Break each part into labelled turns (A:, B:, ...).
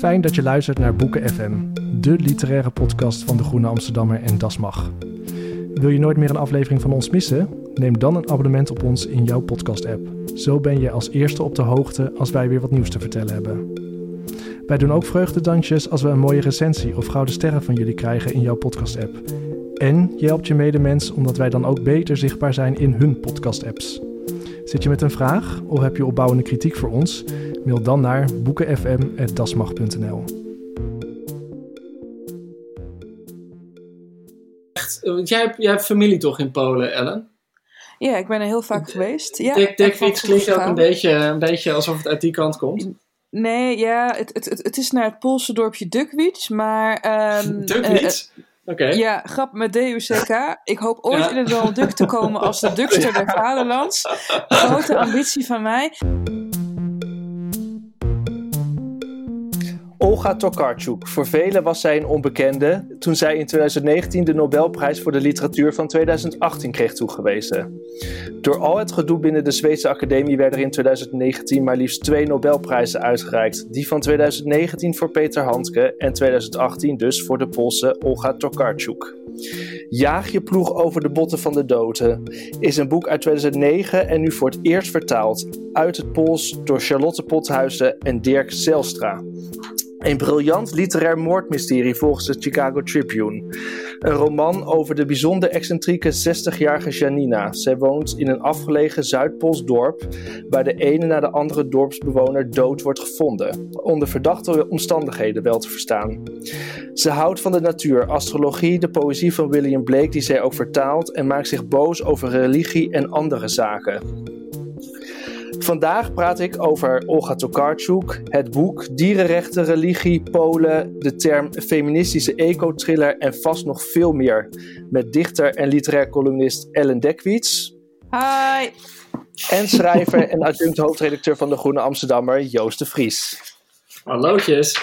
A: Fijn dat je luistert naar Boeken FM, de literaire podcast van de Groene Amsterdammer en Das Mag. Wil je nooit meer een aflevering van ons missen? Neem dan een abonnement op ons in jouw podcast-app. Zo ben je als eerste op de hoogte als wij weer wat nieuws te vertellen hebben. Wij doen ook vreugdedansjes als we een mooie recensie of gouden sterren van jullie krijgen in jouw podcast-app. En je helpt je medemens omdat wij dan ook beter zichtbaar zijn in hun podcast-apps. Zit je met een vraag of heb je opbouwende kritiek voor ons? Mail dan naar boekenfm.dasmag.nl.
B: Want jij hebt, jij hebt familie toch in Polen, Ellen?
C: Ja, ik ben er heel vaak geweest. Ja,
B: Dick, klinkt ook een beetje, een beetje alsof het uit die kant komt.
C: Nee, ja, het, het, het, het is naar het Poolse dorpje Dukwits, maar... ehm,
B: Dukwits? Oké.
C: ja, grap met D-U-C-K. Ik hoop ooit
B: Ja.
C: in het Donald Duck te komen als de Duckster der Vaderlands. Grote ambitie van mij.
D: Olga Tokarczuk. Voor velen was zij een onbekende toen zij in 2019 de Nobelprijs voor de literatuur van 2018 kreeg toegewezen. Door al het gedoe binnen de Zweedse Academie werden er in 2019 maar liefst twee Nobelprijzen uitgereikt. Die van 2019 voor Peter Handke en 2018 dus voor de Poolse Olga Tokarczuk. Jaag je ploeg over de botten van de doden is een boek uit 2009 en nu voor het eerst vertaald uit het Pools door Charlotte Pothuizen en Dirk Zelstra. Een briljant literair moordmysterie volgens de Chicago Tribune. Een roman over de bijzonder excentrieke 60-jarige Janina. Zij woont in een afgelegen Zuidpools dorp waar de ene na de andere dorpsbewoner dood wordt gevonden. Onder verdachte omstandigheden wel te verstaan. Ze houdt van de natuur, astrologie, de poëzie van William Blake die zij ook vertaalt en maakt zich boos over religie en andere zaken. Vandaag praat ik over Olga Tokarczuk, het boek Dierenrechten, religie, Polen, de term feministische eco-thriller en vast nog veel meer. Met dichter en literair columnist Ellen Dekwits
C: Hi!
D: en schrijver en adjunct hoofdredacteur van de Groene Amsterdammer Joost de Vries.
B: Hallootjes.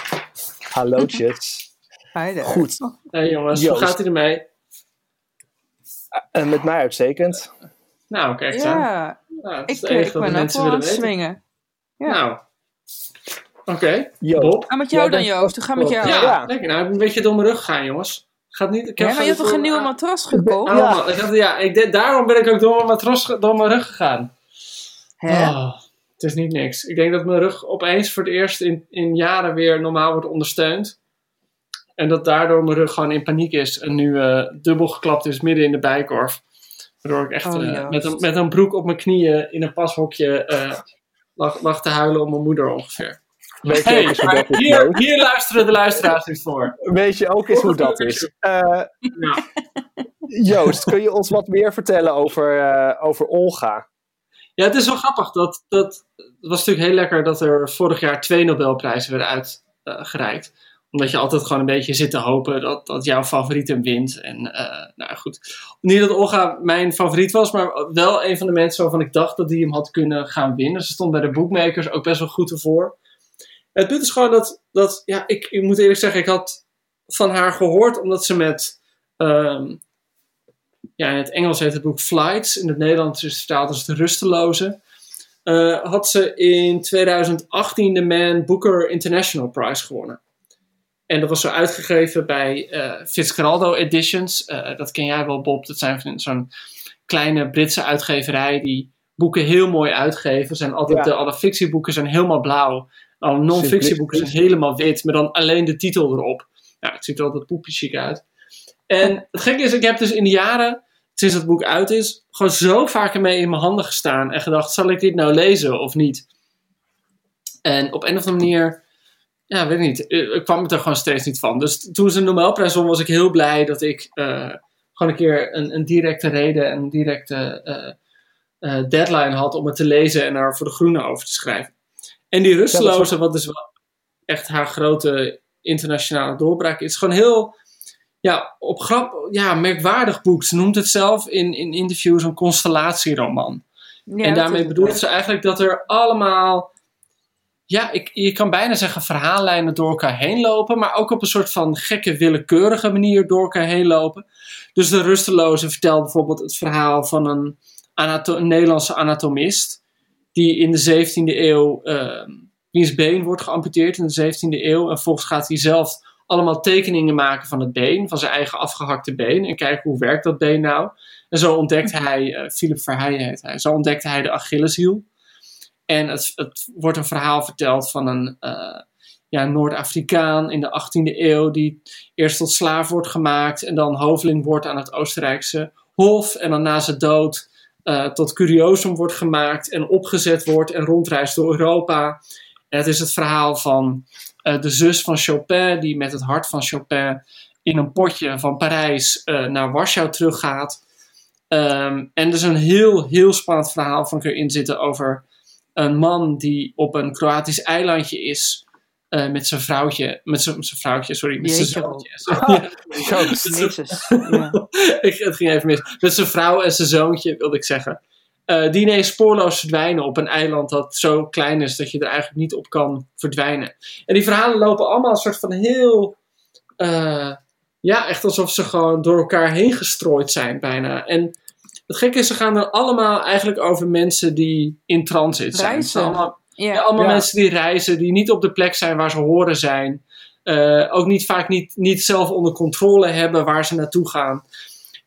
D: Hallootjes.
C: Hi there.
D: Goed,
B: Hey jongens,
D: Joost.
B: hoe gaat het ermee?
D: en met mij uitstekend.
B: Nou, kijk eens aan.
C: Ja,
B: Nou,
C: ik,
B: wat
C: ben
B: de
C: ook
B: mensen
C: wel aan
B: willen
C: het swingen. Ja.
B: Nou, oké.
D: Joost.
B: Bob?
C: Ga met jou dan, Joost. Hoe gaat met jou?
B: Ja,
D: Ja.
B: lekker. Nou, ik ben een beetje door mijn rug gegaan, jongens. Gaat niet, ik heb
C: Ja, maar je hebt toch een nieuwe matras gekocht?
B: Oh, man, ik had- ja, ik, deed- daarom ben ik ook door mijn, matras, door mijn rug gegaan.
C: Hè?
B: Oh, het is niet niks. Ik denk dat mijn rug opeens voor het eerst in, in jaren weer normaal wordt ondersteund. En dat daardoor mijn rug gewoon in paniek is. En nu eh, dubbel geklapt is midden in de bijkorf. Waardoor ik echt
C: Oh,
B: eh, met, een, met een broek op mijn knieën in een pashokje eh, lag, lag te huilen om mijn moeder ongeveer.
D: Weet je,
B: Hey,
D: ook eens hoe dat is,
B: hier, hier luisteren de luisteraars nu voor.
D: Weet je ook eens hoe dat is? Eh,
B: Ja.
D: Joost, kun je ons wat meer vertellen over, eh, over Olga?
B: Ja, het is wel grappig. Dat, dat, het was natuurlijk heel lekker dat er vorig jaar twee Nobelprijzen werden uitgereikt. Omdat je altijd gewoon een beetje zit te hopen dat, dat jouw favoriet hem wint. En eh, nou goed. Niet dat Olga mijn favoriet was, maar wel een van de mensen waarvan ik dacht dat die hem had kunnen gaan winnen. Ze stond bij de boekmakers ook best wel goed ervoor. Het punt is gewoon dat, dat ja, ik, ik moet eerlijk zeggen, ik had van haar gehoord omdat ze met ehm, ja, in het Engels heet het boek Flights. In het Nederlands is het vertaald als De Rusteloze. Eh, had ze in 2018 de Man Booker International Prize gewonnen. En dat was zo uitgegeven bij eh Fitzcarraldo Editions. Eh, dat ken jij wel, Bob. Dat zijn van zo'n kleine Britse uitgeverij die boeken heel mooi uitgeven. Zijn altijd
D: Ja.
B: de, alle fictieboeken zijn helemaal blauw. Alle non-fictieboeken zijn helemaal wit, met dan alleen de titel erop. Ja, het ziet er altijd poepje chic uit. En het gekke is, ik heb dus in de jaren, sinds het boek uit is, gewoon zo vaak ermee in mijn handen gestaan en gedacht, zal ik dit nou lezen of niet? En op een of andere manier, ja, weet ik niet, eh, ik kwam het er gewoon steeds niet van. Dus toen ze een Nobelprijs won, was ik heel blij dat ik eh, gewoon een keer een, een directe reden en een directe eh, deadline had om het te lezen en daar voor de Groene over te schrijven. En die rusteloze, wat dus wel echt haar grote internationale doorbraak is, gewoon heel ja, op grap, ja, merkwaardig boek. Ze noemt het zelf in, in interviews een constellatieroman.
C: Ja,
B: en daarmee
C: is-
B: bedoelt ze eigenlijk dat er allemaal, ja, ik, je kan bijna zeggen verhaallijnen door elkaar heen lopen, maar ook op een soort van gekke, willekeurige manier door elkaar heen lopen. Dus de rusteloze vertelt bijvoorbeeld het verhaal van een, Nederlandse anatomist, die in de 17e eeuw, eh, wiens been wordt geamputeerd in de 17e eeuw, en volgens gaat hij zelf allemaal tekeningen maken van het been, van zijn eigen afgehakte been, en kijken hoe werkt dat been nou. En zo ontdekte hij, eh, Philip Verheijen heet hij, zo ontdekte hij de Achilleshiel. En het, het wordt een verhaal verteld van een eh, ja, Noord-Afrikaan in de 18e eeuw, die eerst tot slaaf wordt gemaakt en dan hoveling wordt aan het Oostenrijkse Hof. En dan na zijn dood eh, tot curiosum wordt gemaakt en opgezet wordt en rondreist door Europa. En het is het verhaal van eh, de zus van Chopin, die met het hart van Chopin in een potje van Parijs naar Warschau teruggaat. Ehm, en er is een heel, heel spannend verhaal van erin zitten over een man die op een Kroatisch eilandje is. eh, met zijn vrouwtje, met zijn, vrouwtje, sorry, met zijn zoontje.
E: Jezus.
B: Ik, het ging even mis. Met zijn vrouw en zijn zoontje, wilde ik zeggen. Eh, die ineens spoorloos verdwijnen op een eiland dat zo klein is dat je er eigenlijk niet op kan verdwijnen. En die verhalen lopen allemaal een soort van heel. eh, ja, echt alsof ze gewoon door elkaar heen gestrooid zijn, bijna. En het gekke is, ze gaan er allemaal eigenlijk over mensen die in transit zijn.
C: Reizen.
B: allemaal,
C: Ja.
B: ja, allemaal
D: Ja.
B: mensen die reizen, die niet op de plek zijn waar ze horen zijn. Eh, ook niet vaak niet, niet zelf onder controle hebben waar ze naartoe gaan.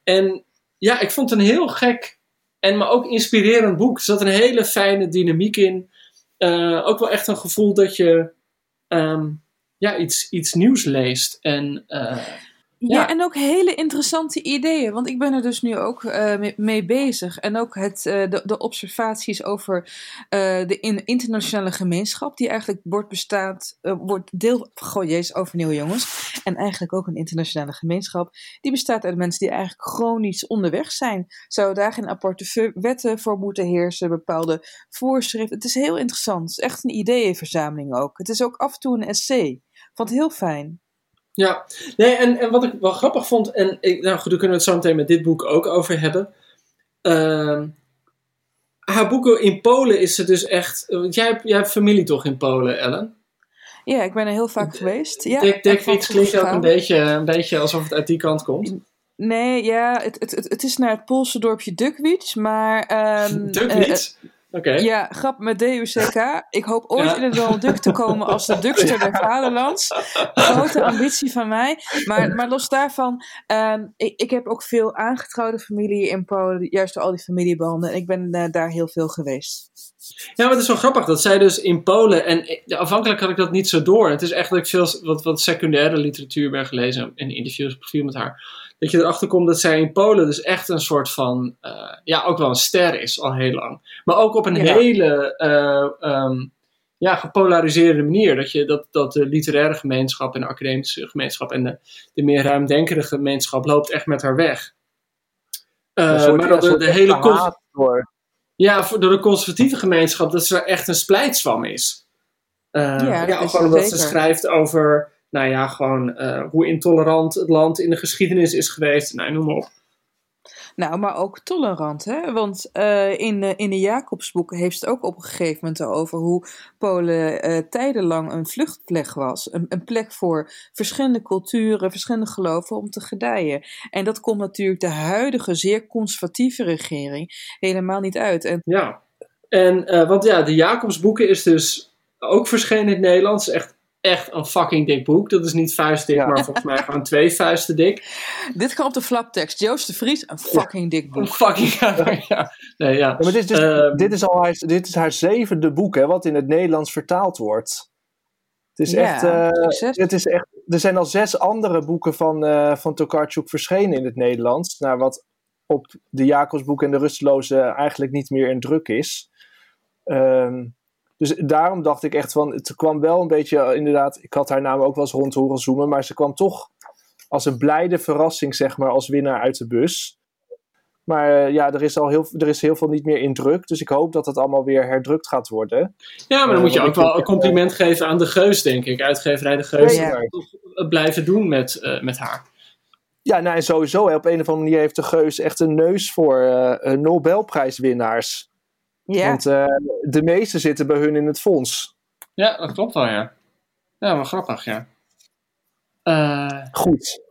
B: En ja, ik vond het een heel gek en maar ook inspirerend boek. Er zat een hele fijne dynamiek in. Eh, ook wel echt een gevoel dat je ehm, ja, iets, iets nieuws leest. En eh,
C: Ja, en ook hele interessante ideeën. Want ik ben er dus nu ook eh, mee, bezig. En ook het, eh, de, de observaties over eh, de in, internationale gemeenschap. Die eigenlijk wordt bestaat, wordt deel. Goh, jezus, overnieuw jongens. En eigenlijk ook een internationale gemeenschap. Die bestaat uit mensen die eigenlijk chronisch onderweg zijn. Zou daar geen aparte wetten voor moeten heersen? Bepaalde voorschriften. Het is heel interessant. Het is echt een ideeënverzameling ook. Het is ook af en toe een essay. Vond heel fijn.
B: Ja, nee, en, en wat ik wel grappig vond, en ik, nou goed, daar kunnen we het zo meteen met dit boek ook over hebben. Ehm, haar boeken in Polen is ze dus echt. want Jij hebt, jij hebt familie toch in Polen, Ellen?
C: Ja, ik ben er heel vaak geweest. Ja,
B: Dick, Dick Fiets klinkt ook een beetje, een beetje alsof het uit die kant komt.
C: Nee, ja, het, het, het, het is naar het Poolse dorpje Dukwits, maar...
B: Dukwits? Oké.
C: Eh, ja, grap met D-U-C-K. Ik hoop ooit
B: Ja.
C: in het Donald Duck te komen als de Duckster der Vaderlands. Grote ambitie van mij. Maar, maar los daarvan, ehm, ik, ik heb ook veel aangetrouwde familie in Polen, juist door al die familiebanden. Ik ben eh, daar heel veel geweest.
B: Ja, maar het is wel grappig dat zij dus in Polen, en ja, afhankelijk had ik dat niet zo door. Het is echt dat ik veel wat, wat secundaire literatuur ben gelezen in interviews, profiel met haar. Dat je erachter komt dat zij in Polen dus echt een soort van, eh, ja, ook wel een ster is al heel lang. Maar ook op een
C: Ja.
B: hele eh, ehm, ja, gepolariseerde manier. Dat, je, dat, dat de literaire gemeenschap en de academische gemeenschap en de, de meer ruimdenkende gemeenschap loopt echt met haar weg. Eh,
D: soort-
B: maar dat de, hele cons- ja, voor, door de conservatieve gemeenschap, dat ze er echt een splijtswam is. Eh,
C: Ja,
B: ja,
C: dat
B: ook gewoon omdat ze schrijft over, nou ja, gewoon eh, hoe intolerant het land in de geschiedenis is geweest. Nou, noem maar op.
C: Nou, maar ook tolerant, hè? Want eh, in, de- in de Jacobsboeken heeft het ook op een gegeven moment over hoe Polen eh, tijdenlang een vluchtplek was. Een, een plek voor verschillende culturen, verschillende geloven om te gedijen. En dat komt natuurlijk de huidige zeer conservatieve regering helemaal niet uit. En
B: Ja. En, eh, want ja, de Jacobsboeken is dus ook verschenen in het Nederlands. Echt, echt een fucking dik boek. Dat is niet vuistdik,
D: Ja.
B: maar volgens mij gewoon twee vuisten dik.
C: dit kan op de flaptekst. Joost de Vries, een fucking dik
B: Een
C: boek.
B: fucking, ja. Nee, ja.
D: Ja, maar dit is, dus,
B: Ehm,
D: dit, is al haar, dit is haar zevende boek, hè, wat in het Nederlands vertaald wordt. Het is
C: Ja,
D: echt, eh, het is echt. Er zijn al zes andere boeken van, eh van Tokarczuk verschenen in het Nederlands. Naar wat op de Jacobsboek en de Rusteloze eigenlijk niet meer in druk is. Ehm, dus daarom dacht ik echt van. Het kwam wel een beetje, eh, inderdaad. Ik had haar naam ook wel eens rond horen zoomen. Maar ze kwam toch als een blijde verrassing, zeg maar, als winnaar uit de bus. Maar eh, ja, er is al heel, er is heel veel niet meer in druk. Dus ik hoop dat het allemaal weer herdrukt gaat worden.
B: Ja, maar dan
D: Eh,
B: moet je ook wel een compliment geven aan de Geus, denk ik. Uitgeverij de Geus.
D: Ja.
B: om toch, blijven doen met, eh, met haar.
D: Ja, nou en sowieso, hè, op een of andere manier heeft de Geus echt een neus voor Nobelprijswinnaars.
C: Ja.
D: Want eh, de meeste zitten bij hun in het fonds.
B: Ja, dat klopt wel, ja. Ja, wel grappig, ja. Eh,
D: Goed.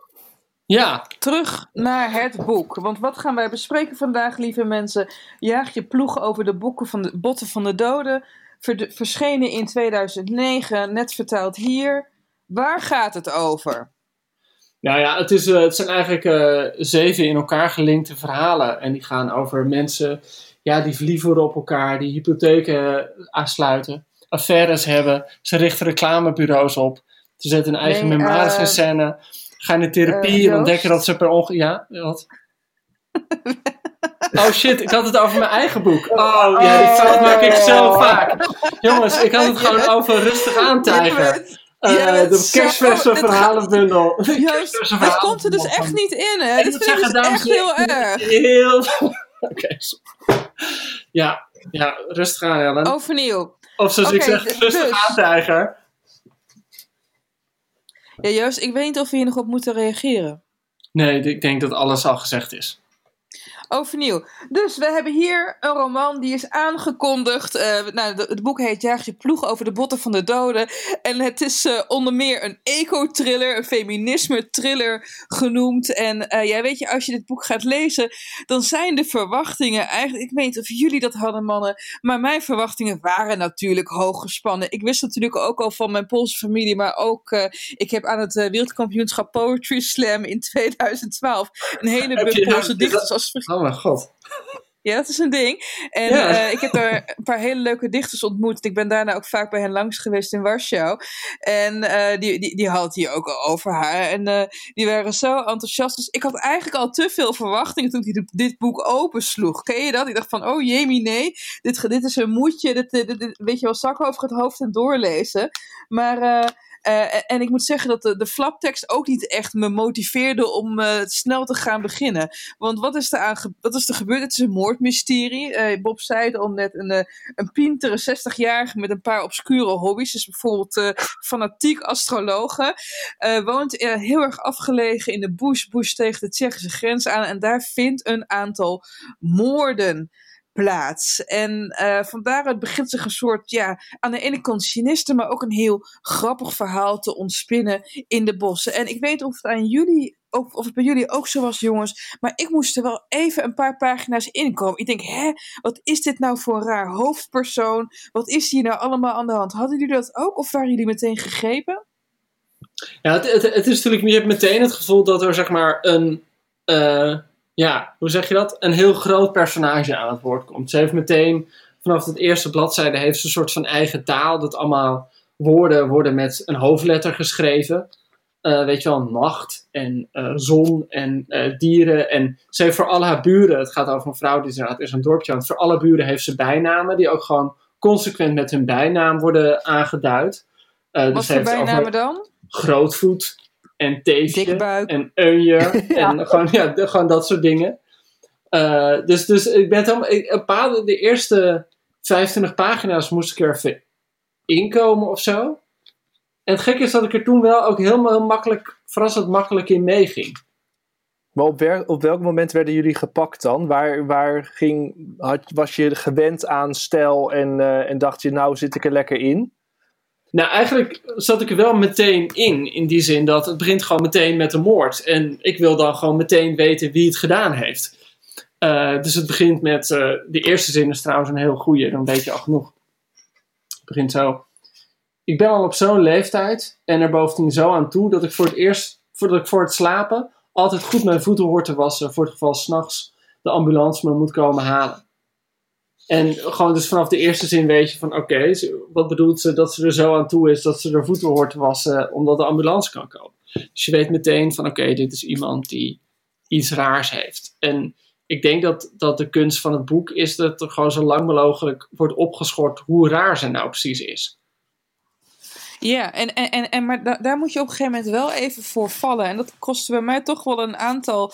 B: ja,
C: Terug naar het boek. Want wat gaan wij bespreken vandaag, lieve mensen? Jaag je ploeg over de, boeken van de botten van de doden. Verd- verschenen in 2009, net vertaald hier. Waar gaat het over?
B: Nou ja, het, is, eh, het zijn eigenlijk eh, zeven in elkaar gelinkte verhalen. En die gaan over mensen ja, die verliefd worden op elkaar, die hypotheken eh, aansluiten, affaires hebben. Ze richten reclamebureaus op. Ze zetten een eigen
C: Nee,
B: memoires
C: eh,
B: in scène. Gaan in therapie
C: eh,
B: en
C: Joost?
B: ontdekken dat ze per ongeluk... Ja, wat? Oh shit, ik had het over mijn eigen boek. Oh ja, die fout maak ik zo vaak. Jongens, ik had het gewoon over rustig aantijgen. Eh,
C: bent
B: de
C: zo-
B: kerstverse
C: dit gaat-
B: verhalenbundel. De
C: Juist, het komt er dus echt niet in, hè?
B: Moet
C: vind ik dus echt heel erg.
B: Heel... Oké. Ja, ja, rustig aan, Ellen.
C: Overnieuw.
B: of zoals ik zeg,
C: dus-
B: rustig
C: dus.
B: aan, tijger.
C: Ja, Joost, ik weet niet of we hier nog op moeten reageren.
B: Nee, ik denk dat alles al gezegd is.
C: Overnieuw. Dus we hebben hier een roman die is aangekondigd. Eh, nou, de- het boek heet Jaag je ploeg over de botten van de doden. En het is eh, onder meer een eco-thriller, een feminisme-thriller genoemd. En eh, ja, weet je, als je dit boek gaat lezen, dan zijn de verwachtingen eigenlijk... Ik weet niet of jullie dat hadden, mannen. Maar mijn verwachtingen waren natuurlijk hoog gespannen. Ik wist natuurlijk ook al van mijn Poolse familie, maar ook... ik heb aan het wereldkampioenschap Poetry Slam in 2012 een hele
B: nou-
C: Poolse dichters als
B: Oh mijn god.
C: ja, dat is een ding. En
B: Ja.
C: eh, ik heb daar een paar hele leuke dichters ontmoet. Ik ben daarna ook vaak bij hen langs geweest in Warschau. En eh, die, die, die had hier ook al over haar. En eh, die waren zo enthousiast. Dus ik had eigenlijk al te veel verwachtingen toen ik dit, dit boek opensloeg. Ken je dat? Ik dacht van, oh jemie, nee. Dit, dit is een moedje. Dit, dit, dit- weet je wel, zakken over het hoofd en doorlezen. Maar... eh, en ik moet zeggen dat de, de flaptekst ook niet echt me motiveerde om eh, snel te gaan beginnen. Want wat is er, aan is gebeurd? Het is een moordmysterie. Eh, Bob zei het al net, een, een pintere 60-jarige met een paar obscure hobby's. Dus bijvoorbeeld fanatiek astrologe. woont heel erg afgelegen in de bush, bush tegen de Tsjechische grens aan. En daar vindt een aantal moorden plaats. En eh van daaruit begint zich een soort, ja, aan de ene kant sinister, maar ook een heel grappig verhaal te ontspinnen in de bossen. En ik weet of het aan jullie, of, of het bij jullie ook zo was, jongens, maar ik moest er wel even een paar pagina's inkomen. Ik denk, hè, wat is dit nou voor een raar hoofdpersoon? Wat is hier nou allemaal aan de hand? Hadden jullie dat ook, of waren jullie meteen gegrepen?
B: Ja, het, het, het is natuurlijk, je hebt meteen het gevoel dat er zeg maar een, eh, ja, hoe zeg je dat? Een heel groot personage aan het woord komt. Ze heeft meteen, vanaf het eerste bladzijde, heeft ze een soort van eigen taal. Dat allemaal woorden worden met een hoofdletter geschreven. Eh, weet je wel, nacht en eh, zon en eh, dieren. En ze heeft voor alle haar buren, het gaat over een vrouw die inderdaad is een dorpje aan. Voor alle buren heeft ze bijnamen die ook gewoon consequent met hun bijnaam worden aangeduid. Dus
C: Wat
B: ze
C: voor
B: over-
C: bijnamen dan?
B: grootvoet en teefje
C: Dikbuik.
B: en eunje en gewoon, ja, de- gewoon dat soort dingen. Eh, dus, dus ik ben het helemaal, ik, een paar, de eerste 25 pagina's moest ik er even inkomen of zo. En het gekke is dat ik er toen wel ook helemaal heel makkelijk, verrassend makkelijk in meeging.
D: Maar op, wer- op welk moment werden jullie gepakt dan? Waar, waar ging, had, was je gewend aan stijl en, eh, en dacht je, nou zit ik er lekker in?
B: Nou, eigenlijk zat ik er wel meteen in. In die zin dat het begint gewoon meteen met een moord. En ik wil dan gewoon meteen weten wie het gedaan heeft. Eh, dus het begint met. eh, de eerste zin is trouwens een heel goede, dan weet je al genoeg. Het begint zo. Ik ben al op zo'n leeftijd en er bovendien zo aan toe dat ik voor het eerst, voordat ik voor het slapen, altijd goed mijn voeten hoor te wassen. Voor het geval s'nachts de ambulance me moet komen halen. En gewoon dus vanaf de eerste zin weet je van oké, wat bedoelt ze dat ze er zo aan toe is dat ze er voeten hoort wassen omdat de ambulance kan komen. Dus je weet meteen van oké, dit is iemand die iets raars heeft. En ik denk dat, dat de kunst van het boek is dat er gewoon zo lang mogelijk wordt opgeschort hoe raar ze nou precies is.
C: Ja, en, en, en, maar da- daar moet je op een gegeven moment wel even voor vallen. En dat kostte bij mij toch wel een aantal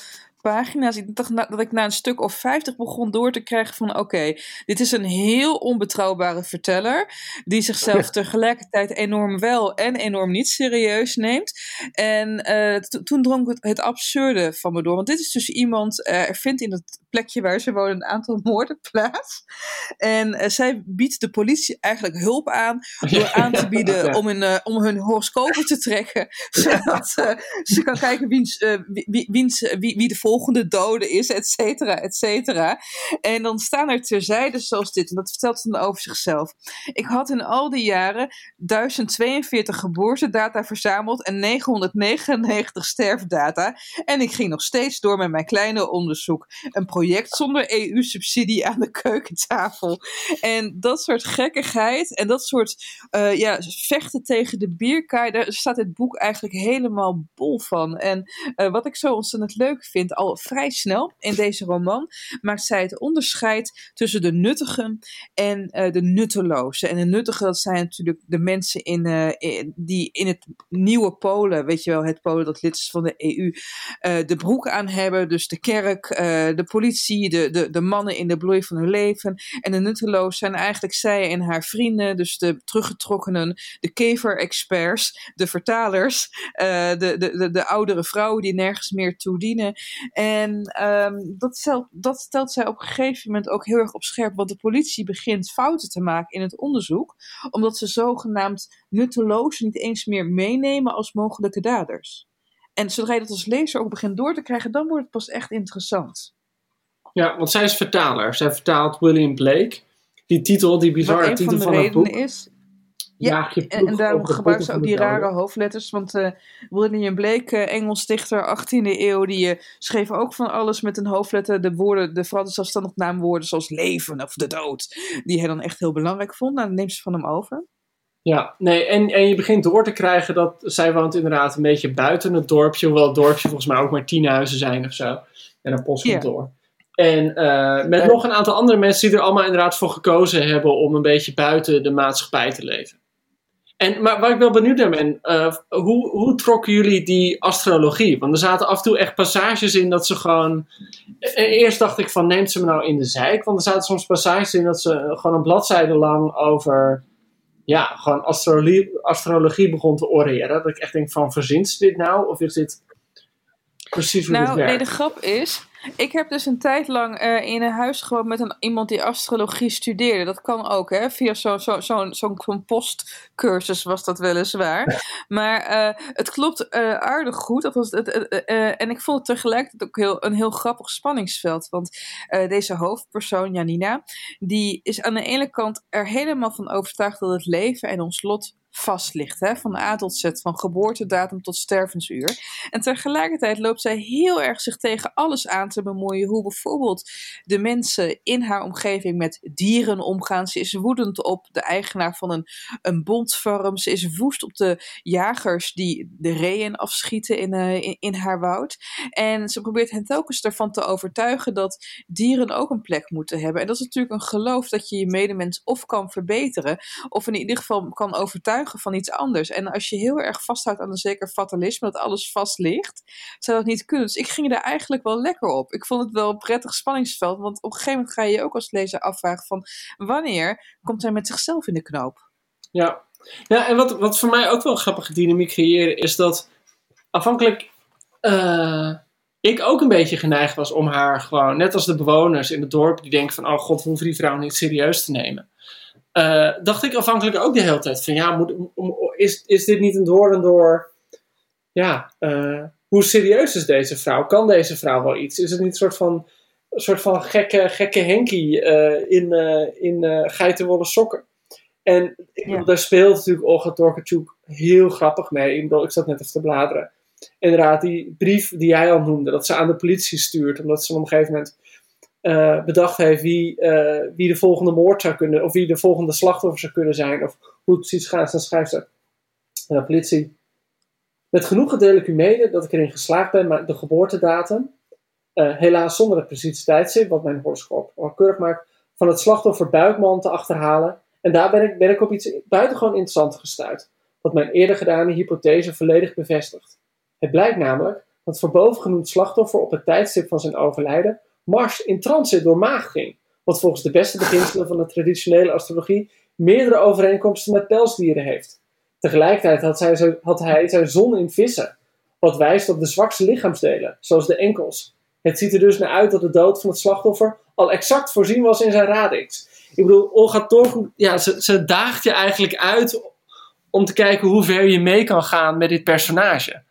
C: pagina's. Ik dacht na- dat ik na een stuk of 50 begon door te krijgen van oké, dit is een heel onbetrouwbare verteller die zichzelf tegelijkertijd enorm wel en enorm niet serieus neemt. En eh, to- toen drong het, het absurde van me door. Want dit is dus iemand, eh, er vindt in het plekje waar ze wonen een aantal moorden plaats. En eh, zij biedt de politie eigenlijk hulp aan door aan te bieden
B: Ja.
C: om, hun, om hun horoscopen te trekken. zodat ze kan kijken wiens, wie, wie- wiens, wie, wie de volgende dode is, et cetera, et cetera. En dan staan er terzijde zoals dit. En dat vertelt ze dan over zichzelf. Ik had in al die jaren 1042 geboortedata verzameld en 999 sterfdata. En ik ging nog steeds door met mijn kleine onderzoek. Een project zonder EU-subsidie aan de keukentafel. En dat soort gekkigheid en dat soort eh, ja, vechten tegen de bierkaai, daar staat dit boek eigenlijk helemaal bol van. En eh, wat ik zo ontzettend leuk vind, vrij snel in deze roman, maakt zij het onderscheid tussen de nuttigen en eh, de nuttelozen. En de nuttigen, dat zijn natuurlijk de mensen in, eh, in- die in het nieuwe Polen, weet je wel, het Polen dat lid is van de EU, eh, de broek aan hebben. Dus de kerk, de politie, de, de, de mannen in de bloei van hun leven. En de nutteloos zijn eigenlijk zij en haar vrienden, dus de teruggetrokkenen, de kever-experts, de vertalers, de, de, de, de oudere vrouwen die nergens meer toe dienen. En ehm, dat, stelt, dat stelt zij op een gegeven moment ook heel erg op scherp, want de politie begint fouten te maken in het onderzoek, omdat ze zogenaamd nuttelozen niet eens meer meenemen als mogelijke daders. En zodra je dat als lezer ook begint door te krijgen, dan wordt het pas echt interessant.
B: Ja, want zij is vertaler. Zij vertaalt William Blake. Die titel, die bizarre titel
C: van de
B: van het boek.
C: is. Ja, en, en daarom gebruikt ze ook die rare hoofdletters. Want eh, William Blake, eh, Engels dichter 18e eeuw, die eh, schreef ook van alles met een hoofdletter. De woorden, de vooral de zelfstandig naamwoorden zoals leven of de dood. Die hij dan echt heel belangrijk vond. Nou, dan neemt ze van hem over.
B: Ja, nee, en, en je begint door te krijgen dat zij woont inderdaad een beetje buiten het dorpje. Hoewel het dorpje volgens mij ook maar tien huizen zijn of zo. En een postkantoor. En eh, met nog een aantal andere mensen die er allemaal inderdaad voor gekozen hebben om een beetje buiten de maatschappij te leven. En, maar waar ik wel benieuwd naar ben, eh, hoe, hoe trokken jullie die astrologie? Want er zaten af en toe echt passages in dat ze gewoon... eh, Eerst dacht ik van, neemt ze me nou in de zijk? Want er zaten soms passages in dat ze gewoon een bladzijde lang over... Ja, gewoon astrologie, astrologie begon te oreren. Dat ik echt denk van, verzint ze dit nou? Of is dit precies hoe
C: Nou,
B: werkt?
C: nee, de grap is. Ik heb dus een tijd lang eh, in een huis gewoond met een, iemand die astrologie studeerde. Dat kan ook, hè? Via zo'n zo, zo, postcursus was dat weliswaar. Maar eh, het klopt eh, aardig goed. Dat was het, en ik vond het tegelijkertijd ook heel, een heel grappig spanningsveld. Want deze hoofdpersoon, Janina, die is aan de ene kant er helemaal van overtuigd dat het leven en ons lot vast ligt. Hè? Van A tot Z, van geboortedatum tot stervensuur. En tegelijkertijd loopt zij heel erg zich tegen alles aan te bemoeien. Hoe bijvoorbeeld de mensen in haar omgeving met dieren omgaan. Ze is woedend op de eigenaar van een, een bondfarm. Ze is woest op de jagers die de reeën afschieten in, eh, in, in haar woud. En ze probeert hen telkens ervan te overtuigen dat dieren ook een plek moeten hebben. En dat is natuurlijk een geloof dat je je medemens of kan verbeteren. Of in ieder geval kan overtuigen van iets anders. En als je heel erg vasthoudt aan een zeker fatalisme, dat alles vast ligt, zou dat niet kunnen. Dus ik ging er eigenlijk wel lekker op. Ik vond het wel een prettig spanningsveld, want op een gegeven moment ga je je ook als lezer afvragen van wanneer komt hij met zichzelf in de knoop?
B: Ja, ja en wat, wat voor mij ook wel een grappige dynamiek creëren is dat afhankelijk eh, ik ook een beetje geneigd was om haar gewoon, net als de bewoners in het dorp, die denken van, oh god, we hoeven die vrouw niet serieus te nemen. Eh, dacht ik afhankelijk ook de hele tijd van, ja, moet, is, is dit niet een door en door, ja, eh, hoe serieus is deze vrouw? Kan deze vrouw wel iets? Is het niet een soort van, een soort van gekke, gekke Henkie eh, in, in geitenwolle sokken? En ik bedoel,
C: Ja.
B: daar speelt natuurlijk Olga Tokarczuk heel grappig mee. Ik, bedoel, ik zat net even te bladeren. Inderdaad, die brief die jij al noemde, dat ze aan de politie stuurt, omdat ze op een gegeven moment eh, bedacht heeft wie, eh, wie de volgende moord zou kunnen, of wie de volgende slachtoffer zou kunnen zijn, of hoe het precies gaat. Dan schrijft ze de politie. Met u mede dat ik erin geslaagd ben maar de geboortedatum, eh, helaas zonder het precieze tijdstip, wat mijn horoscoop nauwkeurig maakt, van het slachtoffer Buikman te achterhalen. En daar ben ik, ben ik op iets buitengewoon interessants gestuurd, wat mijn eerder gedane hypothese volledig bevestigt. Het blijkt namelijk dat voor bovengenoemd slachtoffer op het tijdstip van zijn overlijden Mars in transit door maag ging. Wat volgens de beste beginselen van de traditionele astrologie meerdere overeenkomsten met pelsdieren heeft. Tegelijkertijd had, zij, had hij zijn zon in vissen, wat wijst op de zwakste lichaamsdelen, zoals de enkels. Het ziet er dus naar uit dat de dood van het slachtoffer al exact voorzien was in zijn radix. Ik bedoel, Olga Torgu, ja, ze, ze daagt je eigenlijk uit om te kijken hoe ver je mee kan gaan met dit personage.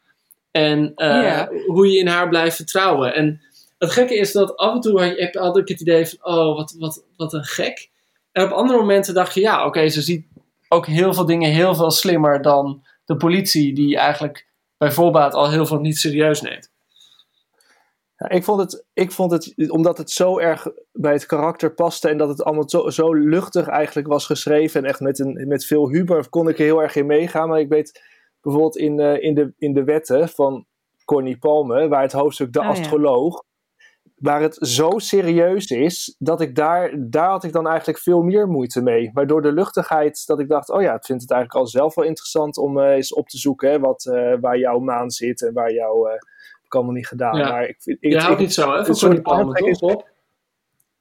B: En uh, hoe je in haar blijft vertrouwen. En het gekke is dat af en toe had ik het idee van, oh, wat, wat, wat een gek. En op andere momenten dacht je, ja, oké, ze ziet ook heel veel dingen heel veel slimmer dan de politie, die eigenlijk bij voorbaat al heel veel niet serieus neemt.
D: Ja, ik, vond het, ik vond het, omdat het zo erg bij het karakter paste en dat het allemaal zo, zo luchtig eigenlijk was geschreven en echt met, een, met veel humor, kon ik er heel erg in meegaan. Maar ik weet bijvoorbeeld in, uh, in, de, in de wetten van Connie Palme, waar het hoofdstuk De oh, Astroloog, waar het zo serieus is, dat ik daar, daar had ik dan eigenlijk veel meer moeite mee. Waardoor de luchtigheid, dat ik dacht, oh ja, ik vind het eigenlijk al zelf wel interessant om uh, eens op te zoeken hè, wat, uh, waar jouw maan zit en waar jouw... Uh, ik allemaal niet gedaan.
B: Ja.
D: Maar ik, ik,
B: Je houdt niet zo, hè? Van Connie Palme, toch?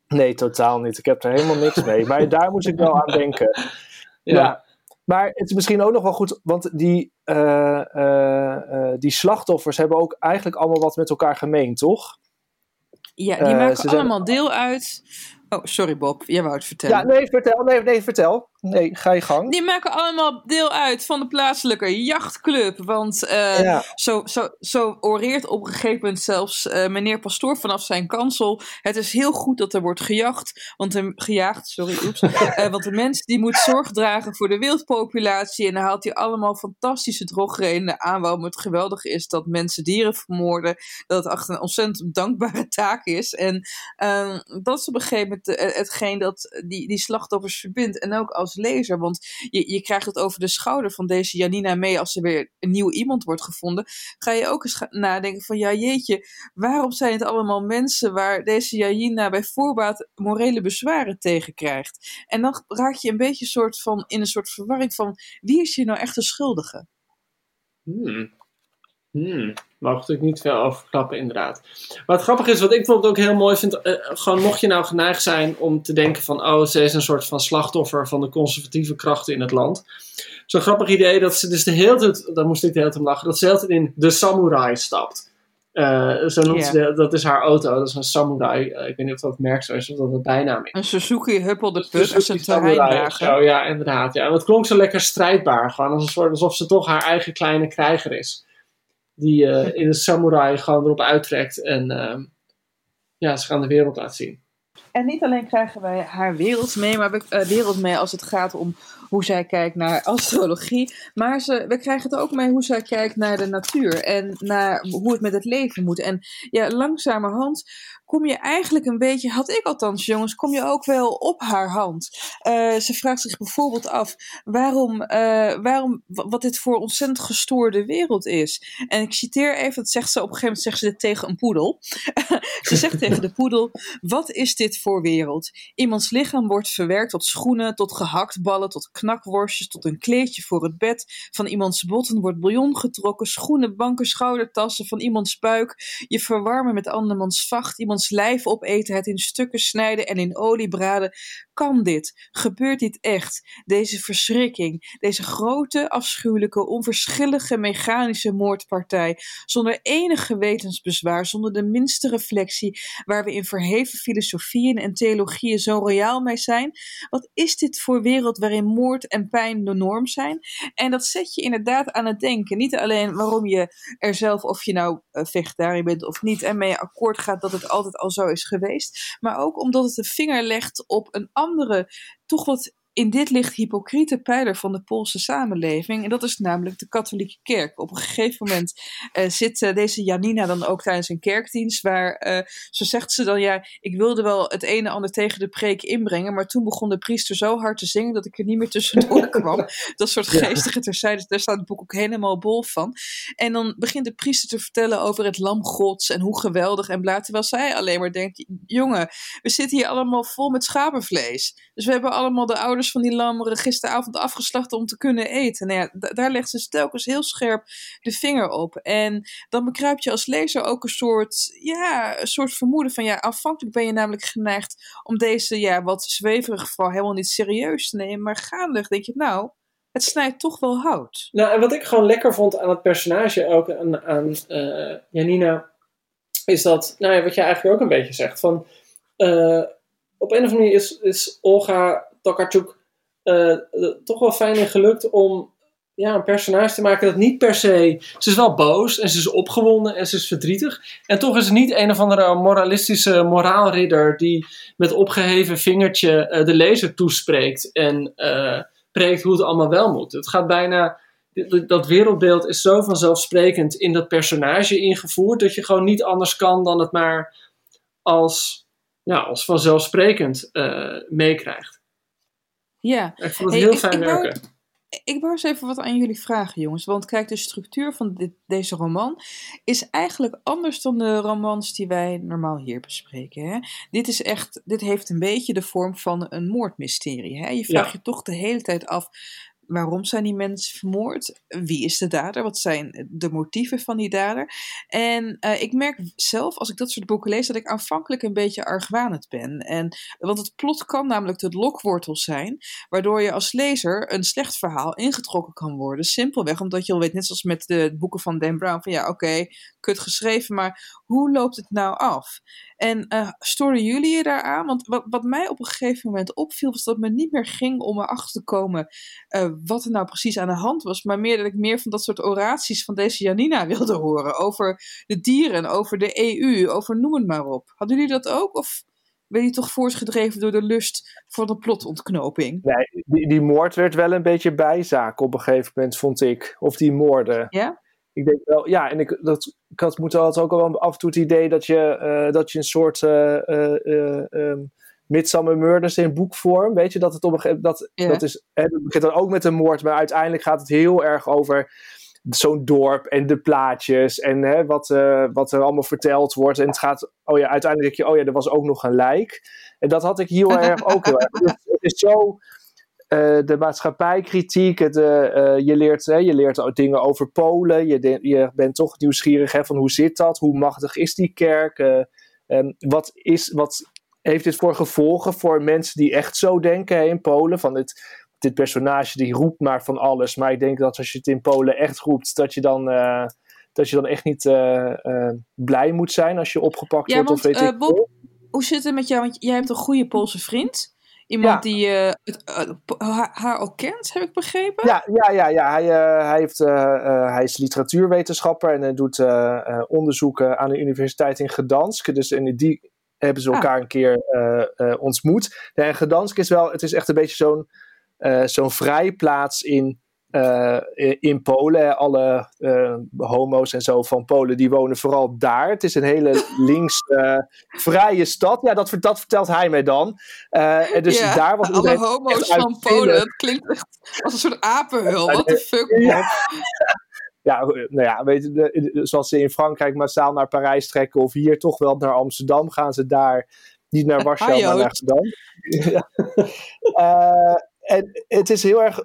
D: Nee, totaal niet. Ik heb er helemaal niks mee. Maar daar moest ik wel aan denken.
B: Ja.
D: ja. Maar het is misschien ook nog wel goed, want die, uh, uh, uh, die slachtoffers hebben ook eigenlijk allemaal wat met elkaar gemeen, toch?
C: Ja, die maken allemaal deel uit. Oh, sorry Bob, jij wou het vertellen.
D: Ja, nee, vertel. Nee, nee, vertel. Nee, ga je gang.
C: Die maken allemaal deel uit van de plaatselijke jachtclub. Want uh, ja. zo, zo, zo oreert op een gegeven moment zelfs uh, meneer Pastoor vanaf zijn kansel. Het is heel goed dat er wordt gejacht. Want de, gejaagd, sorry, oeps. uh, want de mens die moet zorg dragen voor de wildpopulatie. En dan haalt hij allemaal fantastische drogredenen aan waarom het geweldig is dat mensen dieren vermoorden. Dat het echt een ontzettend dankbare taak is. En ehm, dat is op een gegeven moment hetgeen dat die, die slachtoffers verbindt. En ook als lezer. Want je, je krijgt het over de schouder van deze Janina mee als er weer een nieuw iemand wordt gevonden. Ga je ook eens nadenken van ja jeetje, waarom zijn het allemaal mensen waar deze Janina bij voorbaat morele bezwaren tegen krijgt? En dan raak je een beetje soort van, in een soort verwarring van wie is hier nou echt de schuldige?
B: Hmm. Hmm, mag natuurlijk niet veel over verklappen, inderdaad. Maar het grappige is, wat ik bijvoorbeeld ook heel mooi vind, uh, gewoon mocht je nou geneigd zijn om te denken van, oh, ze is een soort van slachtoffer van de conservatieve krachten in het land. Zo'n grappig idee dat ze dus de hele tijd, daar moest ik de hele tijd om lachen, dat ze de hele tijd in de samurai stapt. Uh, zo noemt yeah. ze de, dat is haar auto, dat is een samurai. Uh, ik weet niet of dat het merk zo is of dat het bijnaam is.
C: Een Suzuki Huppel de Put als een terreinwagen.
B: Zo, ja, inderdaad. Ja. En het klonk zo lekker strijdbaar, gewoon een alsof ze toch haar eigen kleine krijger is die uh, in de samurai gewoon erop uittrekt en uh, ja, ze gaan de wereld laten zien.
C: En niet alleen krijgen wij haar wereld mee, maar we, uh, wereld mee als het gaat om hoe zij kijkt naar astrologie. Maar ze, we krijgen het ook mee hoe zij kijkt naar de natuur en naar hoe het met het leven moet. En ja, langzamerhand kom je eigenlijk een beetje, had ik althans jongens, kom je ook wel op haar hand. Uh, ze vraagt zich bijvoorbeeld af waarom, uh, waarom, wat dit voor ontzettend gestoorde wereld is. En ik citeer even, dat zegt ze op een gegeven moment zegt ze dit tegen een poedel. ze zegt tegen de poedel, wat is dit voor wereld? Iemands lichaam wordt verwerkt tot schoenen, tot gehaktballen, tot knakworstjes, tot een kleedje voor het bed. Van iemands botten wordt bouillon getrokken, schoenen, banken, schoudertassen, van iemands buik. Je verwarmen met andermans vacht, iemands lijf opeten, het in stukken snijden en in olie braden. Kan dit? Gebeurt dit echt? Deze verschrikking, deze grote, afschuwelijke, onverschillige mechanische moordpartij, zonder enig gewetensbezwaar, zonder de minste reflectie, waar we in verheven filosofieën en theologieën zo royaal mee zijn. Wat is dit voor wereld waarin moord en pijn de norm zijn? En dat zet je inderdaad aan het denken. Niet alleen waarom je er zelf, of je nou vegetariër bent of niet, en mee akkoord gaat dat het altijd al zo is geweest. Maar ook omdat het de vinger legt op een andere, toch wat in dit licht hypocriete pijler van de Poolse samenleving. En dat is namelijk de katholieke kerk. Op een gegeven moment uh, zit uh, deze Janina dan ook tijdens een kerkdienst. Waar, uh, zo zegt ze dan, ja, ik wilde wel het een en ander tegen de preek inbrengen. Maar toen begon de priester zo hard te zingen dat ik er niet meer tussendoor kwam. dat soort geestige terzijde. Daar staat het boek ook helemaal bol van. En dan begint de priester te vertellen over het lam gods en hoe geweldig en bla. Terwijl zij alleen maar denkt, jongen, we zitten hier allemaal vol met schapenvlees. Dus we hebben allemaal de ouders van die lammeren gisteravond afgeslacht om te kunnen eten. Nou ja, daar legt ze telkens heel scherp de vinger op. En dan bekruip je als lezer ook een soort, ja, een soort vermoeden van, ja, afhankelijk ben je namelijk geneigd om deze, ja, wat zweverige geval helemaal niet serieus te nemen. Maar gaandeweg denk je, nou, het snijdt toch wel hout.
B: Nou, en wat ik gewoon lekker vond aan het personage, ook aan, aan uh, Janina, is dat, nou ja, wat jij eigenlijk ook een beetje zegt, van uh, op een of andere manier is, is Olga Tokarczuk uh, toch wel fijn en gelukt om ja, een personage te maken dat niet per se. Ze is wel boos en ze is opgewonden en ze is verdrietig. En toch is het niet een of andere moralistische moraalridder die met opgeheven vingertje uh, de lezer toespreekt en uh, preekt hoe het allemaal wel moet. Het gaat bijna. Dat wereldbeeld is zo vanzelfsprekend in dat personage ingevoerd dat je gewoon niet anders kan dan het maar als, ja, als vanzelfsprekend meekrijgt.
C: Ja,
B: ik vond het heel fijn
C: ik,
B: werken.
C: Wou, ik wou eens even wat aan jullie vragen, jongens. Want kijk, de structuur van dit, deze roman is eigenlijk anders dan de romans die wij normaal hier bespreken. Hè? Dit, is echt, dit heeft een beetje de vorm van een moordmysterie. Hè? Je vraagt
B: Ja.
C: je toch de hele tijd af. Waarom zijn die mensen vermoord? Wie is de dader? Wat zijn de motieven van die dader? En eh, ik merk zelf, als ik dat soort boeken lees, dat ik aanvankelijk een beetje argwanend ben. En, want het plot kan namelijk de lokwortel zijn, waardoor je als lezer een slecht verhaal ingetrokken kan worden. Simpelweg omdat je al weet, net zoals met de boeken van Dan Brown, van ja, oké, kut geschreven, maar hoe loopt het nou af? En uh, storen jullie je daaraan? Want wat, wat mij op een gegeven moment opviel, was dat het me niet meer ging om erachter te komen uh, wat er nou precies aan de hand was, maar meer dat ik meer van dat soort oraties van deze Janina wilde horen. Over de dieren, over de EU, over noem het maar op. Hadden jullie dat ook? Of ben je toch voortgedreven door de lust voor de plotontknoping?
D: Nee, die, die moord werd wel een beetje bijzaak op een gegeven moment, vond ik. Of die moorden.
C: Ja?
D: Ik denk wel, ja, en ik, dat, ik had moeten altijd ook wel af en toe het idee dat je, uh, dat je een soort uh, um, Midsummer Murders in boekvorm, weet je, dat het op een gegeven dat,
C: Ja.
D: dat is, hè, het begint dan ook met een moord, maar uiteindelijk gaat het heel erg over zo'n dorp en de plaatjes en hè, wat, uh, wat er allemaal verteld wordt. En het gaat, oh ja, uiteindelijk denk je, oh ja, er was ook nog een lijk. En dat had ik heel erg ook heel erg. Dus het is zo, uh, de maatschappijkritiek, het, uh, je, leert, hè, je leert dingen over Polen, je, de, je bent toch nieuwsgierig hè, van hoe zit dat, hoe machtig is die kerk, um, wat, is, wat heeft dit voor gevolgen voor mensen die echt zo denken hè, in Polen, van het dit personage die roept maar van alles. Maar ik denk dat als je het in Polen echt roept, dat je dan, uh, dat je dan echt niet uh, uh, blij moet zijn als je opgepakt
C: ja,
D: wordt.
C: Want,
D: of weet ik
C: Bob, hoe zit het met jou? Want jij hebt een goede Poolse vriend. Iemand ja. die het, haar ook kent, heb ik begrepen?
D: Ja, ja, ja, ja. Hij, hij, heeft, hij is literatuurwetenschapper en hij doet onderzoeken aan de universiteit in Gdansk. Dus in die hebben ze elkaar ah. een keer ontmoet. En Gdansk is wel, het is echt een beetje zo'n zo'n vrijplaats in, uh, in Polen. Alle uh, homo's en zo van Polen, die wonen vooral daar. Het is een hele links vrije stad. Ja, dat, dat, vertelt hij mij dan. en dus
C: ja,
D: daar was
C: alle homo's van Polen. Het klinkt echt als een soort apenhul. What the fuck,
D: ja. ja, nou ja, weet je, de, zoals ze in Frankrijk massaal naar Parijs trekken of hier toch wel naar Amsterdam, gaan ze daar niet naar Warschau, maar naar Amsterdam. ja. uh, en het is heel erg.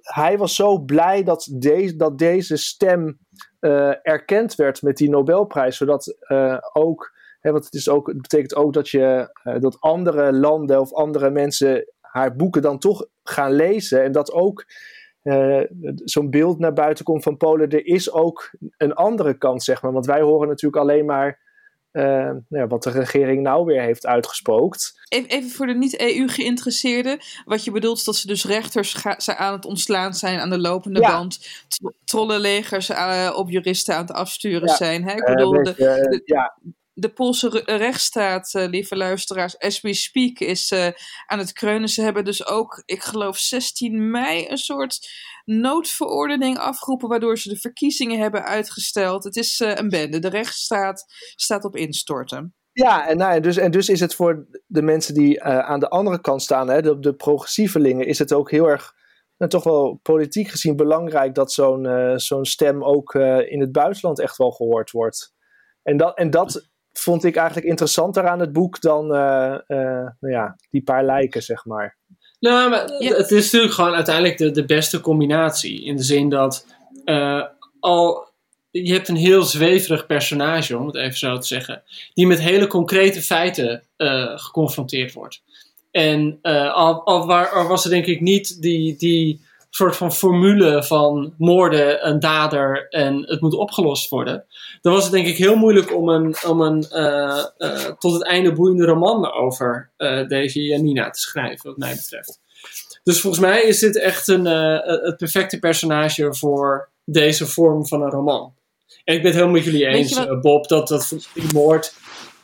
D: Hij was zo blij dat, deze, dat deze stem uh, erkend werd met die Nobelprijs, zodat uh, ook. Hè, want het, is ook, betekent ook dat, je, uh, dat andere landen of andere mensen haar boeken dan toch gaan lezen. En dat ook zo'n beeld naar buiten komt van Polen. Er is ook een andere kant, zeg maar. Want wij horen natuurlijk alleen maar uh, nou ja, wat de regering nou weer heeft uitgespookt.
C: Even, even voor de niet-EU-geïnteresseerden. Wat je bedoelt is dat ze dus rechters ga, aan het ontslaan zijn aan de lopende ja. band. Tro trollenlegers uh, op juristen aan het afsturen ja. zijn. Hè? Ik bedoel, uh, de, de,
D: ja.
C: De Poolse rechtsstaat, lieve luisteraars, as we speak, is aan het kreunen. Ze hebben dus ook, ik geloof 16 mei, een soort noodverordening afgeroepen, waardoor ze de verkiezingen hebben uitgesteld. Het is uh, een bende. De rechtsstaat staat op instorten.
D: Ja, en, nou, dus, en dus is het voor de mensen die aan de andere kant staan, hè, de, de progressievelingen, is het ook heel erg, nou, toch wel politiek gezien belangrijk dat zo'n zo'n stem ook in het buitenland echt wel gehoord wordt. En dat, en dat vond ik eigenlijk interessanter aan het boek dan nou ja, die paar lijken, zeg maar.
B: Nou, maar
C: Ja.
B: het is natuurlijk gewoon uiteindelijk de, de beste combinatie. In de zin dat eh, al, je hebt een heel zweverig personage, om het even zo te zeggen, die met hele concrete feiten eh, geconfronteerd wordt. En eh, al, al, waar, al was er denk ik niet die, die soort van formule van moorden, een dader en het moet opgelost worden. Dan was het denk ik heel moeilijk om een, om een eh, eh, tot het einde boeiende roman over eh, deze Janina te schrijven, wat mij betreft. Dus volgens mij is dit echt een, het perfecte personage voor deze vorm van een roman. En ik ben het helemaal met jullie eens,
C: wat-
B: Bob, dat, dat die moord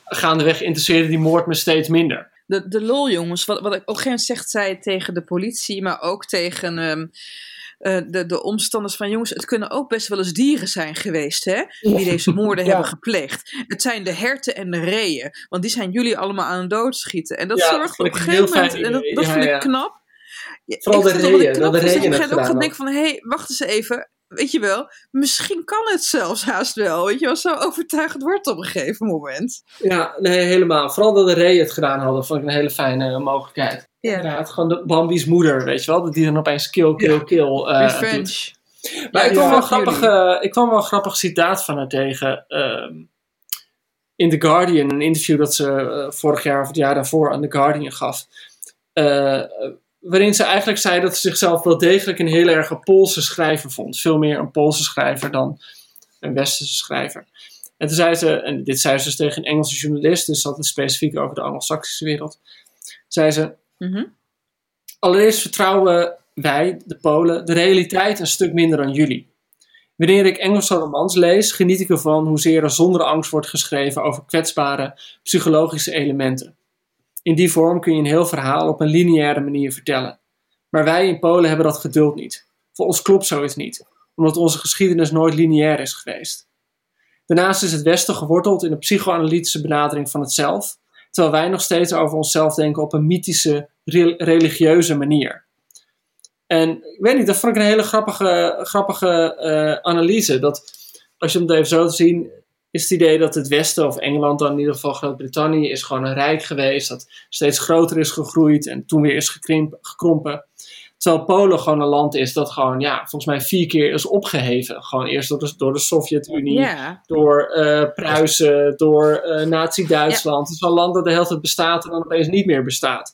B: gaandeweg interesseerde die moord me steeds minder.
C: De, de lol, jongens, wat, wat ik op een gegeven moment zegt zij tegen de politie, maar ook tegen ehm, eh, de, de omstanders van jongens, het kunnen ook best wel eens dieren zijn geweest, hè? Die deze moorden
D: Ja.
C: hebben gepleegd. Het zijn de herten en de reeën, want die zijn jullie allemaal aan het doodschieten. En dat
B: Ja,
C: zorgt op een gegeven moment, en dat,
B: idee.
C: dat
B: Ja,
C: vind ik knap.
B: Vooral
C: ik
B: de reeën, dat de reeën
C: op een gegeven moment ook van, hé, hey, wacht eens even. Weet je wel, misschien kan het zelfs haast wel. Weet je wel, zo overtuigend wordt op een gegeven moment.
B: Ja, nee, helemaal. Vooral dat de Ray het gedaan hadden, vond ik een hele fijne mogelijkheid.
C: Ja.
B: Inderdaad, gewoon de Bambi's moeder, weet je wel, dat die dan opeens kill, kill, kill eh, doet.
C: Revenge.
B: Maar
C: Ja,
B: ik, kwam wel grappig, eh, ik kwam wel een grappig citaat van haar tegen ehm, in The Guardian, een interview dat ze eh, vorig jaar of het jaar daarvoor aan The Guardian gaf. Waarin ze eigenlijk zei dat ze zichzelf wel degelijk een heel erg een Poolse schrijver vond. Veel meer een Poolse schrijver dan een Westerse schrijver. En toen zei ze, en dit zei ze dus tegen een Engelse journalist, dus dat is specifiek over de Anglo-Saxische wereld. Zei ze,
C: Mhm.
B: Allereerst vertrouwen wij, de Polen, de realiteit een stuk minder dan jullie. Wanneer ik Engelse romans lees, geniet ik ervan hoezeer er zonder angst wordt geschreven over kwetsbare psychologische elementen. In die vorm kun je een heel verhaal op een lineaire manier vertellen. Maar wij in Polen hebben dat geduld niet. Voor ons klopt zoiets niet, omdat onze geschiedenis nooit lineair is geweest. Daarnaast is het Westen geworteld in een psychoanalytische benadering van het zelf, terwijl wij nog steeds over onszelf denken op een mythische, re- religieuze manier. En ik weet niet, dat vond ik een hele grappige, grappige eh, analyse. Dat als je het even zo te zien, is het idee dat het Westen, of Engeland dan in ieder geval Groot-Brittannië, is gewoon een rijk geweest, dat steeds groter is gegroeid en toen weer is gekrimp, gekrompen. Terwijl Polen gewoon een land is dat gewoon, ja, volgens mij vier keer is opgeheven. Gewoon eerst door de, door de Sovjet-Unie,
C: Ja,
B: door eh, Pruisen, door eh Nazi-Duitsland. Het is wel een land dat de hele tijd bestaat en dan opeens niet meer bestaat.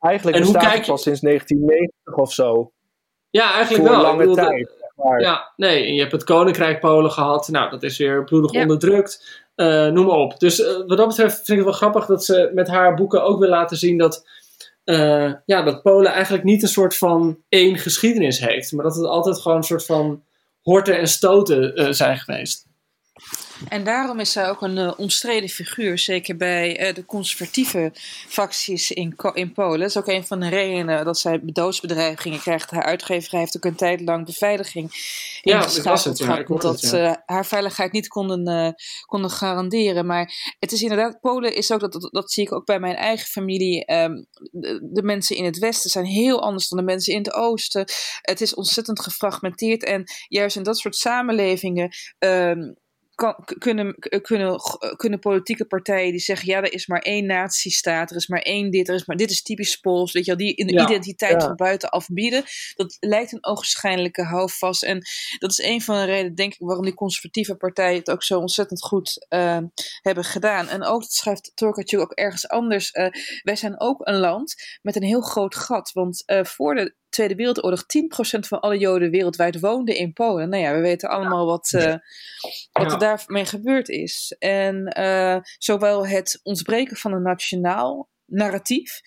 D: Eigenlijk
B: En hoe
D: bestaat
B: kijk
D: het
B: je-
D: pas sinds 1990 of zo.
B: Ja, eigenlijk
D: Voor
B: wel.
D: lange
B: bedoel, dat- Ja, nee, en je hebt het Koninkrijk Polen gehad. Nou, dat is weer bloedig
C: Ja.
B: onderdrukt. Eh, noem maar op. Dus eh, wat dat betreft vind ik het wel grappig dat ze met haar boeken ook wil laten zien dat, eh, ja, dat Polen eigenlijk niet een soort van één geschiedenis heeft. Maar dat het altijd gewoon een soort van horten en stoten zijn geweest.
C: En daarom is zij ook een eh, omstreden figuur, zeker bij eh, de conservatieve facties in, in Polen. Dat is ook een van de redenen dat zij doodsbedreigingen krijgt. Haar uitgeverij heeft ook een tijd lang beveiliging
B: Ja,
C: ingeschakeld
B: ik las het, ja,
C: omdat
B: ja.
C: ze haar veiligheid niet konden, eh, konden garanderen. Maar het is inderdaad, Polen is ook, dat, dat, dat zie ik ook bij mijn eigen familie, ehm, de, de mensen in het westen zijn heel anders dan de mensen in het oosten. Het is ontzettend gefragmenteerd en juist in dat soort samenlevingen ehm, kan, kunnen, k- kunnen, g- kunnen politieke partijen die zeggen: ja, er is maar één nazistaat, er is maar één dit, er is maar dit is typisch Pools. Weet je wel, die in de
B: Ja,
C: identiteit
D: ja.
C: van buitenaf bieden. Dat lijkt een ogenschijnlijke houvast. En dat is een van de redenen, denk ik, waarom die conservatieve partijen het ook zo ontzettend goed eh, hebben gedaan. En ook, dat schrijft Torkatje ook ergens anders. eh, wij zijn ook een land met een heel groot gat. Want eh, voor de Tweede Wereldoorlog 10% van alle Joden wereldwijd woonden in Polen. Nou ja, we weten allemaal wat, eh, wat er daarmee gebeurd is. En eh, zowel het ontbreken van een nationaal narratief,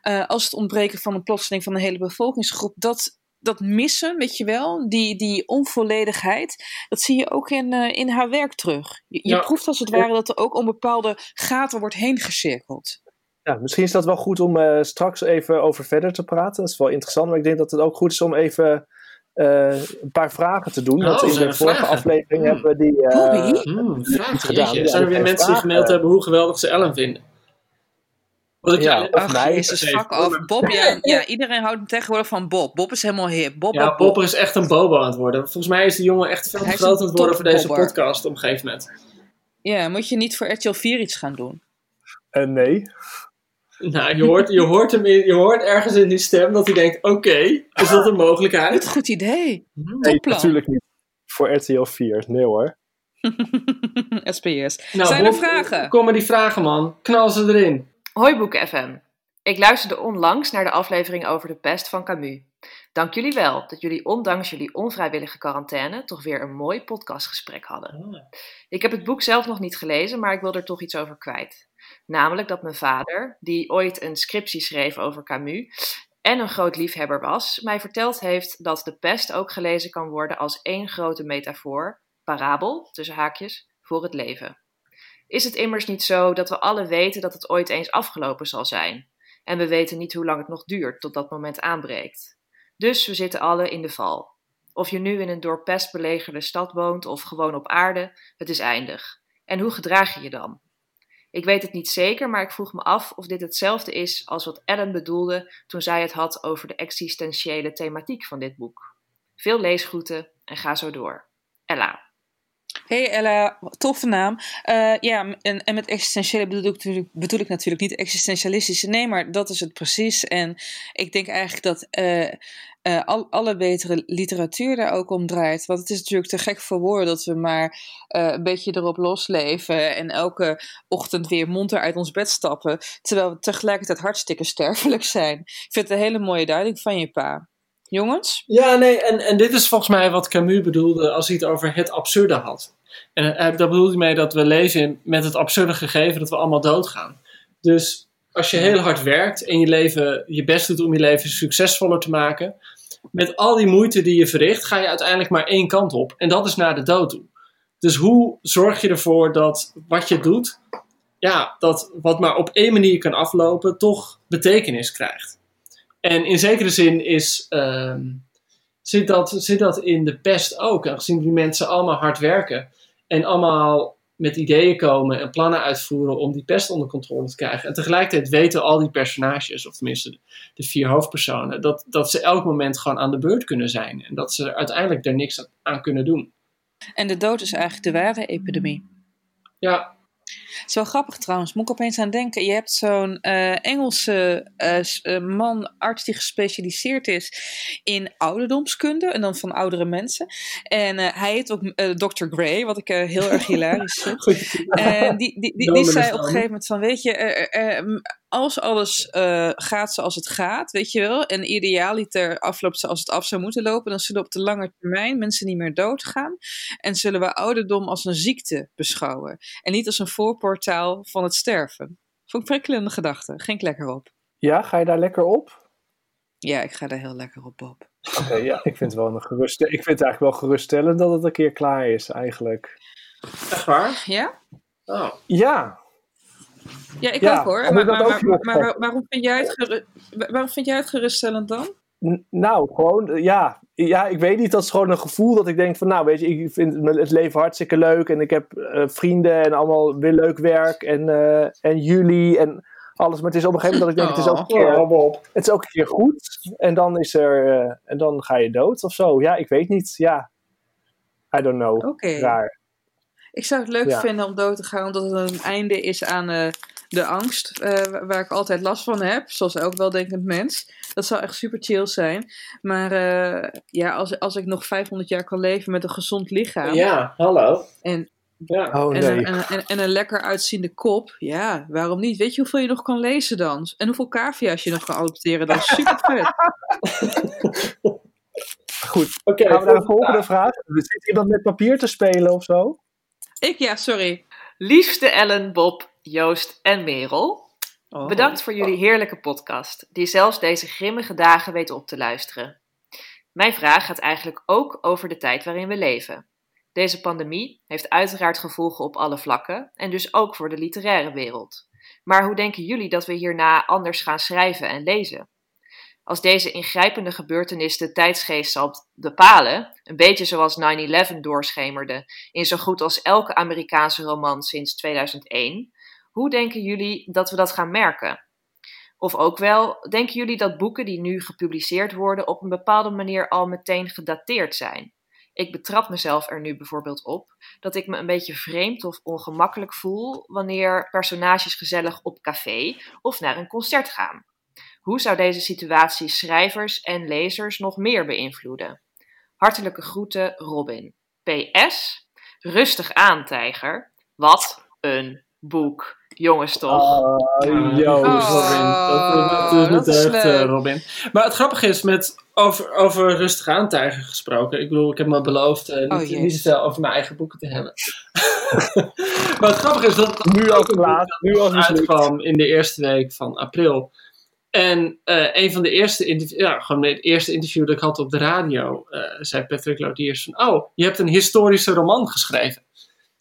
C: eh, als het ontbreken van een plotseling van een hele bevolkingsgroep, dat, dat missen, weet je wel, die, die onvolledigheid, dat zie je ook in, in haar werk terug. Je, je
B: Ja.
C: proeft als het ware dat er ook om bepaalde gaten wordt heen gecirkeld.
D: Ja, misschien is dat wel goed om eh, straks even over verder te praten. Dat is wel interessant, maar ik denk dat het ook goed is om even eh, een paar vragen te doen.
B: Oh,
D: Want in de
B: er
D: vorige
B: vragen?
D: aflevering
B: Hmm.
D: hebben we die... eh,
C: Bobby?
B: Hmm, vraag,
D: gedaan.
B: jeetje.
D: Ja,
B: Zijn er weer mensen die gemaild hebben hoe geweldig ze Ellen vinden? Wat ik
D: Ja, of mij.
B: hoor,
C: af.
B: maar-
C: Bob, ja, ja, iedereen houdt hem tegenwoordig van Bob. Bob is helemaal hip. Bob,
B: ja,
C: Bob, Bob.
B: Popper is echt een bobo aan het worden. Volgens mij is die jongen echt veel te
C: is
B: groot aan het worden voor deze podcast op een gegeven moment.
C: Ja, moet je niet voor RTL 4 iets gaan doen?
D: eh, nee.
B: Nou, je hoort, je, hoort hem in, je hoort ergens in die stem dat hij denkt: oké, is dat een mogelijkheid?
C: Een goed idee.
D: Nee,
C: Topplan.
D: natuurlijk niet. Voor RTL 4. Nee hoor.
C: SPS.
B: Nou,
C: Zijn er vragen?
B: Kom maar die vragen, man. Knal ze erin.
F: Hoi Boeken FM. Ik luisterde onlangs naar de aflevering over de pest van Camus. Dank jullie wel dat jullie ondanks jullie onvrijwillige quarantaine toch weer een mooi podcastgesprek hadden. Ik heb het boek zelf nog niet gelezen, maar ik wil er toch iets over kwijt. Namelijk dat mijn vader, die ooit een scriptie schreef over Camus en een groot liefhebber was, mij verteld heeft dat de pest ook gelezen kan worden als één grote metafoor, parabel, tussen haakjes, voor het leven. Is het immers niet zo dat we alle weten dat het ooit eens afgelopen zal zijn? En we weten niet hoe lang het nog duurt tot dat moment aanbreekt. Dus we zitten alle in de val. Of je nu in een door pest belegerde stad woont of gewoon op aarde, het is eindig. En hoe gedraag je je dan? Ik weet het niet zeker, maar ik vroeg me af of dit hetzelfde is als wat Ellen bedoelde toen zij het had over de existentiële thematiek van dit boek. Veel leesgroeten en ga zo door. Ella.
C: Hey Ella, toffe naam. Eh, ja, en, en met existentiële bedoel ik, natuurlijk, bedoel ik natuurlijk niet existentialistische. Nee, maar dat is het precies. En ik denk eigenlijk dat eh, eh, al, alle betere literatuur daar ook om draait. Want het is natuurlijk te gek voor woorden dat we maar een beetje erop losleven. En elke ochtend weer monter uit ons bed stappen. Terwijl we tegelijkertijd hartstikke sterfelijk zijn. Ik vind het een hele mooie duiding van je pa. Jongens?
B: Ja, nee, en, en dit is volgens mij wat Camus bedoelde als hij het over het absurde had. En uh, daar bedoelde hij mee dat we leven met het absurde gegeven dat we allemaal doodgaan. Dus als je heel hard werkt en je leven je best doet om je leven succesvoller te maken, met al die moeite die je verricht, ga je uiteindelijk maar één kant op. En dat is naar de dood toe. Dus hoe zorg je ervoor dat wat je doet, ja, dat wat maar op één manier kan aflopen, toch betekenis krijgt? En in zekere zin is, ehm, zit, dat, zit dat in de pest ook. Aangezien die mensen allemaal hard werken en allemaal met ideeën komen en plannen uitvoeren om die pest onder controle te krijgen. En tegelijkertijd weten al die personages, of tenminste de vier hoofdpersonen, dat, dat ze elk moment gewoon aan de beurt kunnen zijn. En dat ze er uiteindelijk er niks aan kunnen doen.
C: En de dood is eigenlijk de ware epidemie.
B: Ja,
C: is wel grappig trouwens, moet ik opeens aan denken. Je hebt zo'n eh, Engelse eh, man, arts die gespecialiseerd is in ouderdomskunde en dan van oudere mensen. En eh, hij heet ook Dr. Gray, wat ik heel erg hilarisch vind.
B: goed.
C: En die, die, die, zei op een gegeven moment van, weet je, als alles gaat zoals het gaat, weet je wel, en idealiter afloopt zoals het af zou moeten lopen, dan zullen op de lange termijn mensen niet meer doodgaan en zullen we ouderdom als een ziekte beschouwen en niet als een voorportaal van het sterven. Vond ik prikkelende gedachte, ging ik lekker op.
D: Ja, ga je daar lekker op?
C: Ja, ik ga daar heel lekker op, Bob.
D: Oké, ja, ik vind het wel een gerust. Ik vind het eigenlijk wel geruststellend dat het een keer klaar is, eigenlijk.
B: Echt waar?
C: Ja?
B: Oh.
D: Ja,
C: Ja, ik
D: Ja,
C: ook hoor. Maar, maar, waarom, vind jij het geru- waarom vind jij het geruststellend dan?
D: Nou, gewoon, eh, ja. Ja, ik weet niet, dat is gewoon een gevoel dat ik denk van, nou, weet je, ik vind het leven hartstikke leuk en ik heb eh, vrienden en allemaal weer leuk werk en, eh, en jullie en alles. Maar het is op een gegeven moment dat ik denk, het is ook een keer,
B: Oh,
D: het is ook een keer goed en dan is er, eh, en dan ga je dood of zo. Ja, ik weet niet, ja. I don't know.
C: Oké.
D: Raar.
C: Ik zou het leuk
D: Ja.
C: vinden om dood te gaan, omdat het een einde is aan eh, de angst, eh, wa- waar ik altijd last van heb, zoals elk weldenkend mens. Dat zou echt super chill zijn. Maar eh, ja, als, als ik nog 500 jaar kan leven met een gezond lichaam
B: Ja, hallo.
C: en,
B: Ja.
D: Oh
C: en,
D: nee.
C: een, en, en, en een lekker uitziende kop, ja, waarom niet? Weet je hoeveel je nog kan lezen dan? En hoeveel cavia's je nog kan adopteren? Dat is super vet.
D: Goed,
B: Oké,
D: gaan we naar de
B: volgende
D: volgende vraag. Zit iemand met papier te spelen of zo?
C: ik, ja, sorry.
F: Liefste Ellen, Bob, Joost en Merel.
C: Oh.
F: Bedankt voor jullie heerlijke podcast, die zelfs deze grimmige dagen weet op te luisteren. Mijn vraag gaat eigenlijk ook over de tijd waarin we leven. Deze pandemie heeft uiteraard gevolgen op alle vlakken en dus ook voor de literaire wereld. Maar hoe denken jullie dat we hierna anders gaan schrijven en lezen? Als deze ingrijpende gebeurtenis de tijdsgeest zal bepalen, een beetje zoals 9-11 doorschemerde in zo goed als elke Amerikaanse roman sinds 2001, hoe denken jullie dat we dat gaan merken? Of ook wel, denken jullie dat boeken die nu gepubliceerd worden op een bepaalde manier al meteen gedateerd zijn? Ik betrap mezelf er nu bijvoorbeeld op dat ik me een beetje vreemd of ongemakkelijk voel wanneer personages gezellig op café of naar een concert gaan. Hoe zou deze situatie schrijvers en lezers nog meer beïnvloeden? Hartelijke groeten, Robin. PS. Rustig aan, tijger. Wat een boek. Jongens, toch?
B: Uh, Joost, Robin. Dat, dat, dat is echt, uh, Robin. Maar het grappige is, met over, over rustig gesproken. Ik bedoel, ik heb me beloofd uh, niet, oh, niet over mijn eigen boeken te hebben. maar het grappige is dat
D: nu al laat, nu al
B: uitkwam in de eerste week van april. En uh, een van de eerste, ja, gewoon het eerste interview dat ik had op de radio, uh, zei Patrick Lodiers van, oh, je hebt een historische roman geschreven.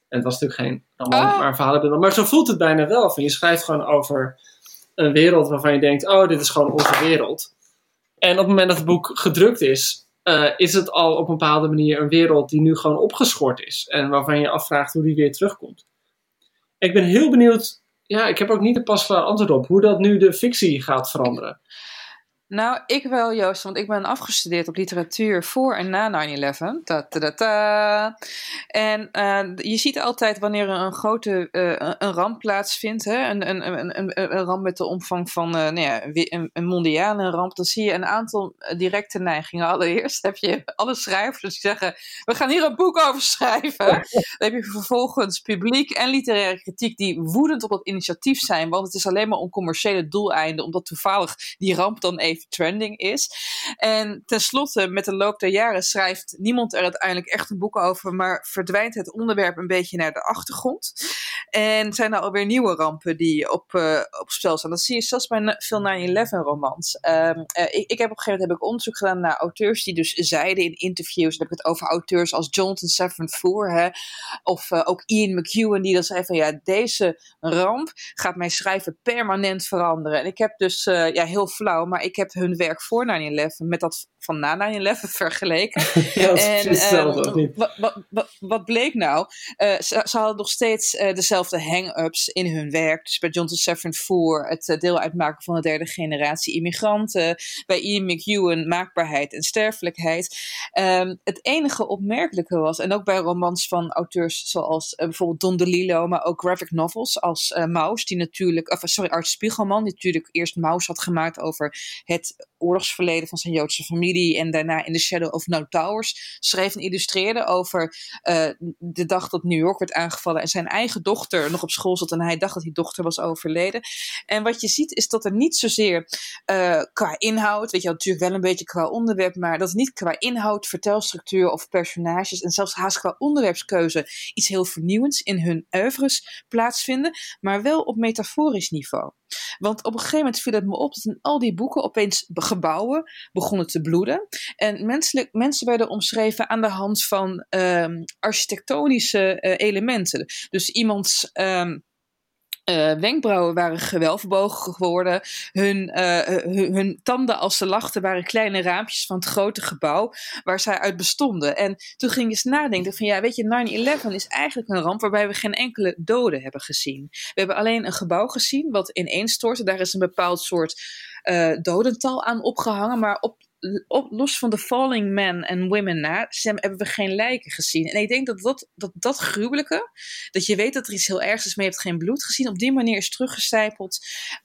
B: En het was natuurlijk geen roman, oh. maar verhalen. Maar zo voelt het bijna wel. Van je schrijft gewoon over een wereld waarvan je denkt, oh, dit is gewoon onze wereld. En op het moment dat het boek gedrukt is, uh, is het al op een bepaalde manier een wereld die nu gewoon opgeschort is. En waarvan je je afvraagt hoe die weer terugkomt. Ik ben heel benieuwd ja, ik heb ook niet een pasklaar antwoord op hoe dat nu de fictie gaat veranderen.
C: Nou, ik wel, Joost, want ik ben afgestudeerd op literatuur voor en na 9-11. Ta -ta -ta en uh, je ziet altijd wanneer er een grote uh, een ramp plaatsvindt, hè, een, een, een, een, een ramp met de omvang van uh, nou ja, een, een mondiale ramp, dan zie je een aantal directe neigingen. Allereerst heb je alle schrijvers die zeggen: We gaan hier een boek over schrijven. dan heb je vervolgens publiek en literaire kritiek die woedend op dat initiatief zijn, want het is alleen maar om commerciële doeleinden, omdat toevallig die ramp dan even trending is. En tenslotte, met de loop der jaren schrijft niemand er uiteindelijk echt een boek over, maar verdwijnt het onderwerp een beetje naar de achtergrond. En zijn er alweer nieuwe rampen die op, uh, op spel staan. Dat zie je zelfs bij veel 9-11 romans. Um, uh, ik, ik, heb op een gegeven moment heb ik onderzoek gedaan naar auteurs die dus zeiden in interviews, dan heb ik het over auteurs als Jonathan Safran Foer, hè, of uh, ook Ian McEwan, die dan zei van ja, deze ramp gaat mijn schrijven permanent veranderen. En ik heb dus, ja, heel flauw, maar ik heb hun werk voor 9-11 met dat van na 9-11 vergeleken.
B: ja, en,
C: uh, wat, wat, bleek nou? Uh, ze, ze, hadden nog steeds uh, dezelfde hang-ups in hun werk. Dus bij Jonathan Safran Foer het deel uitmaken van de derde generatie immigranten. Bij Ian McEwan maakbaarheid en sterfelijkheid. Um, het enige opmerkelijke was, en ook bij romans van auteurs zoals bijvoorbeeld Don DeLillo, maar ook graphic novels als Maus, die natuurlijk, of sorry, Art Spiegelman, die natuurlijk eerst Maus had gemaakt over het oorlogsverleden van zijn Joodse familie. En daarna in The Shadow of No Towers schreef en illustreerde over uh, de dag dat New York werd aangevallen. En zijn eigen dochter nog op school zat. En hij dacht dat die dochter was overleden. En wat je ziet is dat er niet zozeer uh, qua inhoud, weet je natuurlijk wel een beetje qua onderwerp. Maar dat niet qua inhoud, vertelstructuur of personages. En zelfs haast qua onderwerpskeuze iets heel vernieuwends in hun oeuvres plaatsvinden. Maar wel op metaforisch niveau. Want op een gegeven moment viel het me op dat in al die boeken opeens gebouwen begonnen te bloeden. En menselijk, mensen werden omschreven aan de hand van um, architectonische uh, elementen. Dus iemands. Um, uh, wenkbrauwen waren gewelfbogen geworden. Hun, uh, hun, hun, tanden als ze lachten waren kleine raampjes van het grote gebouw waar zij uit bestonden. En toen ging je eens nadenken van ja, weet je, 9-11 is eigenlijk een ramp waarbij we geen enkele doden hebben gezien. We hebben alleen een gebouw gezien wat ineenstortte. Daar is een bepaald soort dodental aan opgehangen, maar op, los van de falling men en women na, hebben we geen lijken gezien. En ik denk dat dat, dat gruwelijke, dat je weet dat er iets heel ergs is, maar je hebt geen bloed gezien, op die manier is teruggecijpeld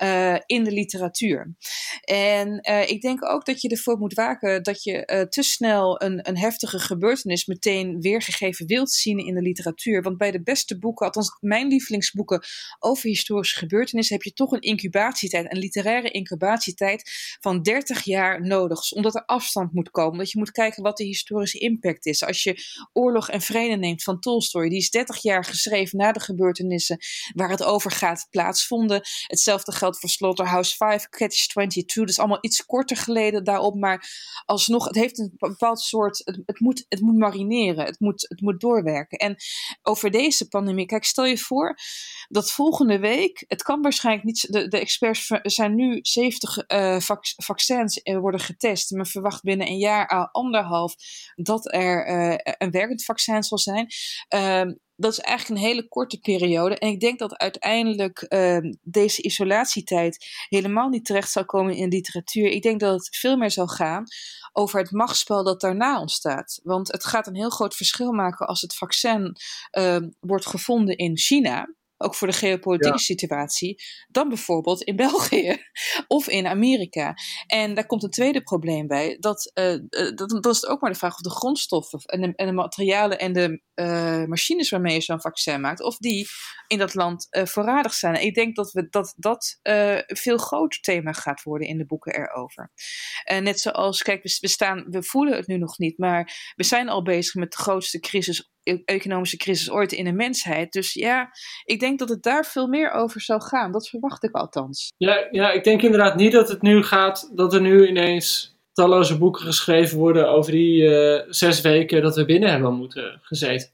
C: uh, in de literatuur. En uh, ik denk ook dat je ervoor moet waken dat je uh, te snel een, een heftige gebeurtenis meteen weergegeven wilt zien in de literatuur. Want bij de beste boeken, althans mijn lievelingsboeken over historische gebeurtenissen, heb je toch een incubatietijd, een literaire incubatietijd van 30 jaar nodig omdat er afstand moet komen. Dat je moet kijken wat de historische impact is. Als je Oorlog en Vrede neemt van Tolstoy, die is 30 jaar geschreven na de gebeurtenissen waar het over gaat plaatsvonden. Hetzelfde geldt voor Slaughterhouse 5, Catch 22. Dat is allemaal iets korter geleden daarop, maar alsnog, het heeft een bepaald soort, het, moet, het moet marineren, het moet, het moet doorwerken. En over deze pandemie, kijk, stel je voor dat volgende week, het kan waarschijnlijk niet, de, de experts zijn nu 70 uh, vac vaccins worden getest men verwacht binnen een jaar, uh, anderhalf, dat er uh, een werkend vaccin zal zijn. Ehm, dat is eigenlijk een hele korte periode. En ik denk dat uiteindelijk ehm, deze isolatietijd helemaal niet terecht zal komen in literatuur. Ik denk dat het veel meer zal gaan over het machtsspel dat daarna ontstaat. Want het gaat een heel groot verschil maken als het vaccin wordt gevonden in China ook voor de geopolitieke situatie, dan bijvoorbeeld in België of in Amerika. En daar komt een tweede probleem bij. Dat, uh, dat, dat is ook maar de vraag of de grondstoffen en de, en de materialen en de uh, machines waarmee je zo'n vaccin maakt, of die in dat land uh, voorradig zijn. ik denk dat we, dat, dat een veel groter thema gaat worden in de boeken erover. net zoals, kijk, we, we, staan, we voelen het nu nog niet, maar we zijn al bezig met de grootste crisis economische crisis ooit in de mensheid. Dus ja, ik denk dat het daar veel meer over zou gaan. Dat verwacht ik althans.
B: Ja, ja ik denk inderdaad niet dat het nu gaat, dat er nu ineens talloze boeken geschreven worden over die uh, zes weken dat we binnen hebben moeten gezeten.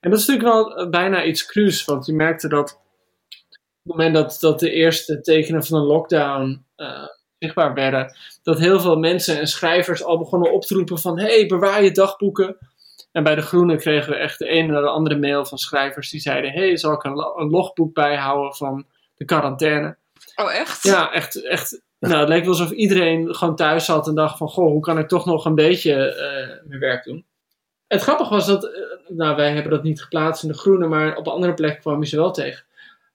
B: En dat is natuurlijk wel eh, bijna iets cruus, want je merkte dat op het moment dat, dat de eerste tekenen van een lockdown uh, zichtbaar werden, dat heel veel mensen en schrijvers al begonnen op te roepen van hey, bewaar je dagboeken. En bij de Groenen kregen we echt de ene naar de andere mail van schrijvers die zeiden: hey, zal ik een, een logboek bijhouden van de quarantaine?
C: Oh, echt?
B: Ja, echt. echt nou, het leek wel alsof iedereen gewoon thuis zat en dacht van, goh, hoe kan ik toch nog een beetje uh, mijn werk doen? Het grappige was dat, uh, nou wij hebben dat niet geplaatst in de groene, maar op een andere plek kwam je ze wel tegen.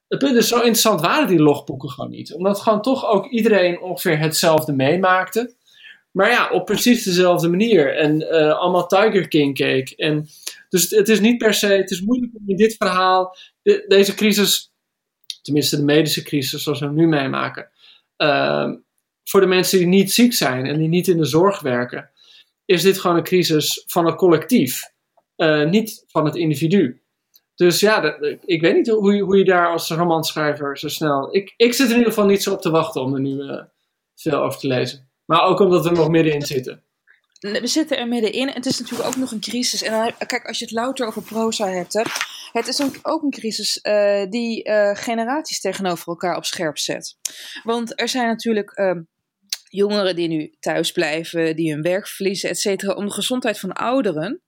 B: Het punt is, zo interessant waren die logboeken gewoon niet. Omdat gewoon toch ook iedereen ongeveer hetzelfde meemaakte. Maar ja, op precies dezelfde manier. En uh, allemaal Tiger King keek. En, dus het is niet per se, het is moeilijk om in dit verhaal, de, deze crisis, tenminste de medische crisis zoals we nu meemaken, uh, voor de mensen die niet ziek zijn en die niet in de zorg werken, is dit gewoon een crisis van het collectief, uh, niet van het individu. Dus ja, ik weet niet hoe, hoe je daar als romanschrijver zo snel. Ik, ik zit er in ieder geval niet zo op te wachten om er nu uh, veel over te lezen. Maar ook omdat we er nog middenin zitten.
C: We zitten er middenin. Het is natuurlijk ook nog een crisis. En kijk, als je het louter over proza hebt, hè, het is ook een crisis uh, die uh, generaties tegenover elkaar op scherp zet. Want er zijn natuurlijk uh, jongeren die nu thuis blijven, die hun werk verliezen, et cetera, om de gezondheid van ouderen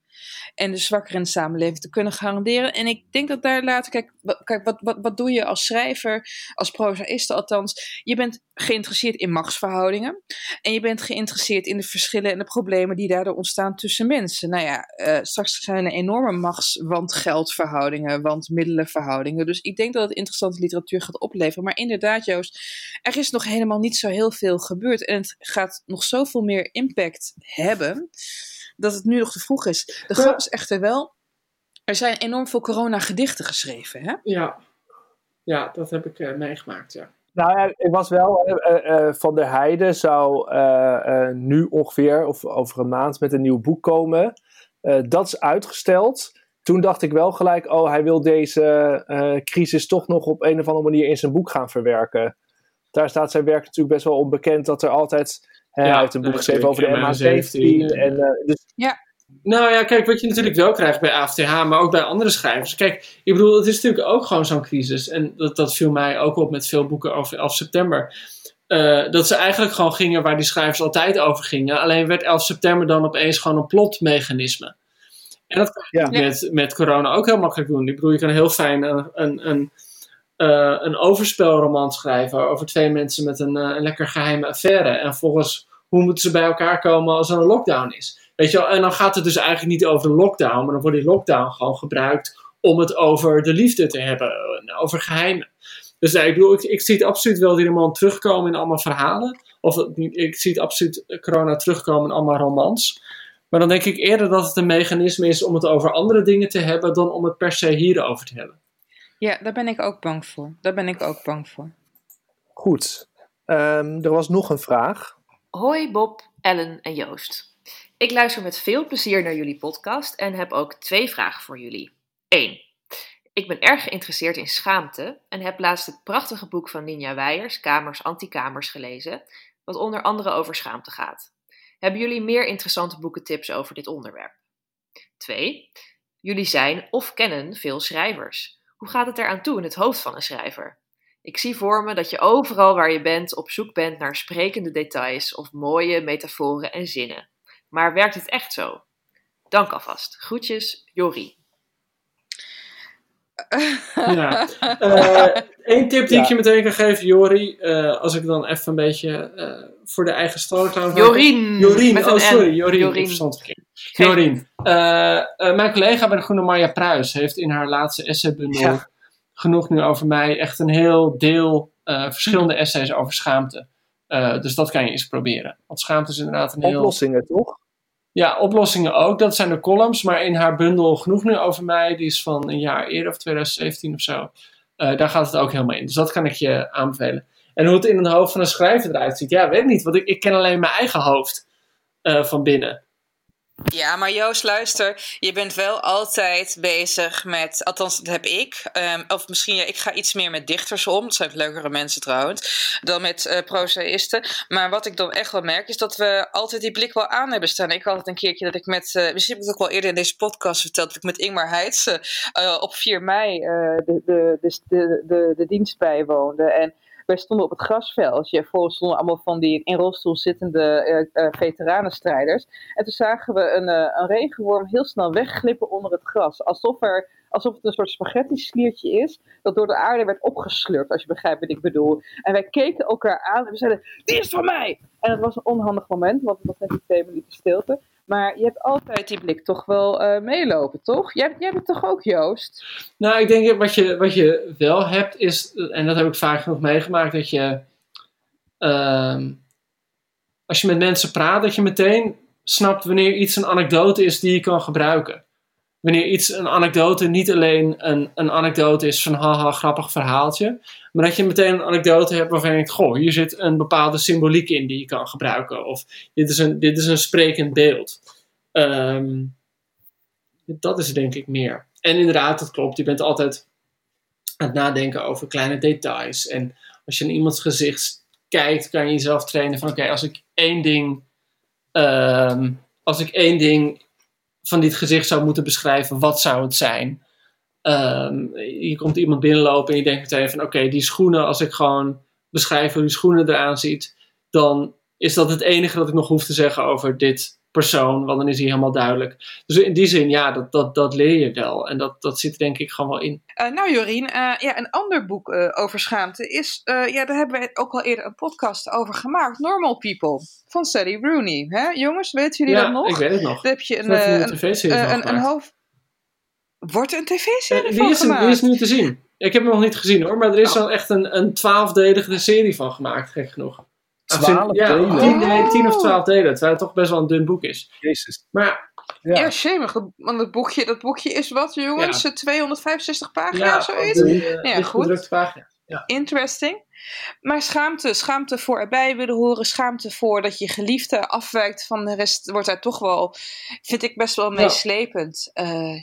C: en de zwakkeren in de samenleving te kunnen garanderen. En ik denk dat daar later, kijk, wat, kijk wat, wat, wat doe je als schrijver, als prozaïste althans? Je bent geïnteresseerd in machtsverhoudingen en je bent geïnteresseerd in de verschillen en de problemen die daardoor ontstaan tussen mensen. Nou ja, uh, straks zijn er enorme machts- want geldverhoudingen, want middelenverhoudingen. Dus ik denk dat het interessante literatuur gaat opleveren. Maar inderdaad, Joost, er is nog helemaal niet zo heel veel gebeurd en het gaat nog zoveel meer impact hebben dat het nu nog te vroeg is. De grap is echter wel, er zijn enorm veel corona-gedichten geschreven, hè?
B: Ja, ja dat heb ik uh, meegemaakt, ja.
D: Nou ja, ik was wel, uh, uh, Van der Heijden zou nu ongeveer, of over een maand, met een nieuw boek komen. dat is uitgesteld. Toen dacht ik wel gelijk, oh, hij wil deze crisis toch nog op een of andere manier in zijn boek gaan verwerken. Daar staat zijn werk natuurlijk best wel onbekend, dat er altijd hij ja, heeft een boek geschreven over de MH17. En, uh, dus...
C: Ja.
B: Nou ja, kijk, wat je natuurlijk wel krijgt bij AFTH, maar ook bij andere schrijvers. Kijk, ik bedoel, het is natuurlijk ook gewoon zo'n crisis. En dat, dat viel mij ook op met veel boeken over 11 september. Uh, dat ze eigenlijk gewoon gingen waar die schrijvers altijd over gingen. Alleen werd 11 september dan opeens gewoon een plotmechanisme. En dat kan je ja. met, met corona ook heel makkelijk doen. Ik bedoel, je kan heel fijn een, een, een, uh, een overspelroman schrijven over twee mensen met een, uh, een lekker geheime affaire. En volgens hoe moeten ze bij elkaar komen als er een lockdown is? Weet je wel? En dan gaat het dus eigenlijk niet over de lockdown, maar dan wordt die lockdown gewoon gebruikt om het over de liefde te hebben, over geheimen. Dus ja, ik bedoel, ik, ik zie het absoluut wel die roman terugkomen in allemaal verhalen. Of ik zie het absoluut corona terugkomen in allemaal romans. Maar dan denk ik eerder dat het een mechanisme is om het over andere dingen te hebben dan om het per se hierover te hebben.
C: Ja, daar ben ik ook bang voor. Daar ben ik ook bang voor.
D: Goed. Um, er was nog een vraag.
F: Hoi Bob, Ellen en Joost. Ik luister met veel plezier naar jullie podcast en heb ook twee vragen voor jullie. 1. Ik ben erg geïnteresseerd in schaamte en heb laatst het prachtige boek van Ninja Weijers, Kamers Antikamers, gelezen, wat onder andere over schaamte gaat. Hebben jullie meer interessante boekentips over dit onderwerp? 2. Jullie zijn of kennen veel schrijvers. Hoe gaat het eraan toe in het hoofd van een schrijver? Ik zie voor me dat je overal waar je bent op zoek bent naar sprekende details of mooie metaforen en zinnen. Maar werkt het echt zo? Dank alvast. Groetjes, Jori.
B: Ja. Eh, Eén tip die ik je meteen kan geven, Jori. eh, als ik dan even een beetje eh, voor de eigen kan
F: Jorien,
B: Jorien,
F: met
B: oh
F: een
B: sorry. Jorien,
F: Jorien.
B: Jorien. Eh, eh, mijn collega bij de Groene Marja Pruis heeft in haar laatste essaybundel
D: Ja.
B: Genoeg nu over mij echt een heel deel eh, verschillende essays over schaamte. Eh, dus dat kan je eens proberen. Want schaamte is inderdaad een heel...
D: Oplossingen, toch?
B: Ja, oplossingen ook. Dat zijn de columns. Maar in haar bundel Genoeg Nu Over Mij, die is van een jaar eerder of 2017 of zo. eh, daar gaat het ook helemaal in. Dus dat kan ik je aanbevelen. En hoe het in het hoofd van een schrijver eruit ziet, ja, weet ik niet. Want ik, ik ken alleen mijn eigen hoofd van binnen.
C: Ja, maar Joost, luister. Je bent wel altijd bezig met, althans dat heb ik. ehm, of misschien, ja, ik ga iets meer met dichters om. Dat zijn leukere mensen trouwens. Dan met eh prozaïsten. Maar wat ik dan echt wel merk, is dat we altijd die blik wel aan hebben staan. Ik had het een keertje dat ik met, eh, misschien heb ik het ook wel eerder in deze podcast verteld, dat ik met Ingmar Heitse eh, op 4 mei de, de, de, de, de dienst bijwoonde. En wij stonden op het grasveldje. Voor stonden allemaal van die in rolstoel zittende eh, eh, veteranenstrijders. En toen zagen we een, eh, een regenworm heel snel wegglippen onder het gras. Alsof, er, alsof het een soort spaghetti-sliertje is dat door de aarde werd opgeslurpt, als je begrijpt wat ik bedoel. En wij keken elkaar aan en we zeiden, die is van mij! En het was een onhandig moment, want het was net die twee minuten stilte. Maar je hebt altijd die blik toch wel eh, meelopen, toch? Jij, hebt het toch ook, Joost?
B: Nou, ik denk wat je, wat je wel hebt is, en dat heb ik vaak genoeg meegemaakt, dat je, ehm, als je met mensen praat, dat je meteen snapt wanneer iets een anekdote is die je kan gebruiken. Wanneer iets een anekdote niet alleen een, een anekdote is van haha, grappig verhaaltje, maar dat je meteen een anekdote hebt waarvan je denkt, goh, hier zit een bepaalde symboliek in die je kan gebruiken. Of dit is een, dit is een sprekend beeld. Ehm, dat is denk ik meer. En inderdaad, dat klopt. Je bent altijd aan het nadenken over kleine details. En als je in iemands gezicht kijkt, kan je jezelf trainen van oké, als ik één ding, ehm, als ik één ding van dit gezicht zou moeten beschrijven, wat zou het zijn? Ehm, je komt iemand binnenlopen en je denkt meteen van oké, die schoenen, als ik gewoon beschrijf hoe die schoenen eraan ziet, dan is dat het enige dat ik nog hoef te zeggen over dit persoon, want dan is hij helemaal duidelijk. Dus in die zin, ja, dat, dat, dat leer je wel. En dat, dat zit denk ik gewoon wel in.
C: Eh, nou Jorien, eh, ja, een ander boek eh, over schaamte is, ja, daar hebben wij ook al eerder een podcast over gemaakt. Normal People, van Sally Rooney. Hè? Jongens, weten jullie
B: ja,
C: dat nog?
B: ik weet het nog.
C: Daar heb je een,
B: een
C: een, een, hoofd... Wordt er een tv-serie van
B: die, is
C: gemaakt?
B: die is nu te zien. Ik heb hem nog niet gezien hoor, maar er is
C: Oh.
B: al echt een, een twaalfdelige serie van gemaakt, gek genoeg.
D: Twaalf
B: ja,
D: delen?
B: Tien, nee,
C: Oh.
B: tien of twaalf delen, terwijl het toch best wel een dun boek is.
D: Jezus.
B: Maar
D: Ja.
C: Ja, shemig. Want dat boekje, dat boekje is wat, jongens? Eh, 265 pagina
B: ja,
C: of zoiets?
B: de, uh,
C: Ja, goed.
B: pagina. Ja.
C: Interesting. Maar schaamte, schaamte voor erbij willen horen, schaamte voor dat je geliefde afwijkt van de rest, wordt daar toch wel, vind ik best wel meeslepend eh,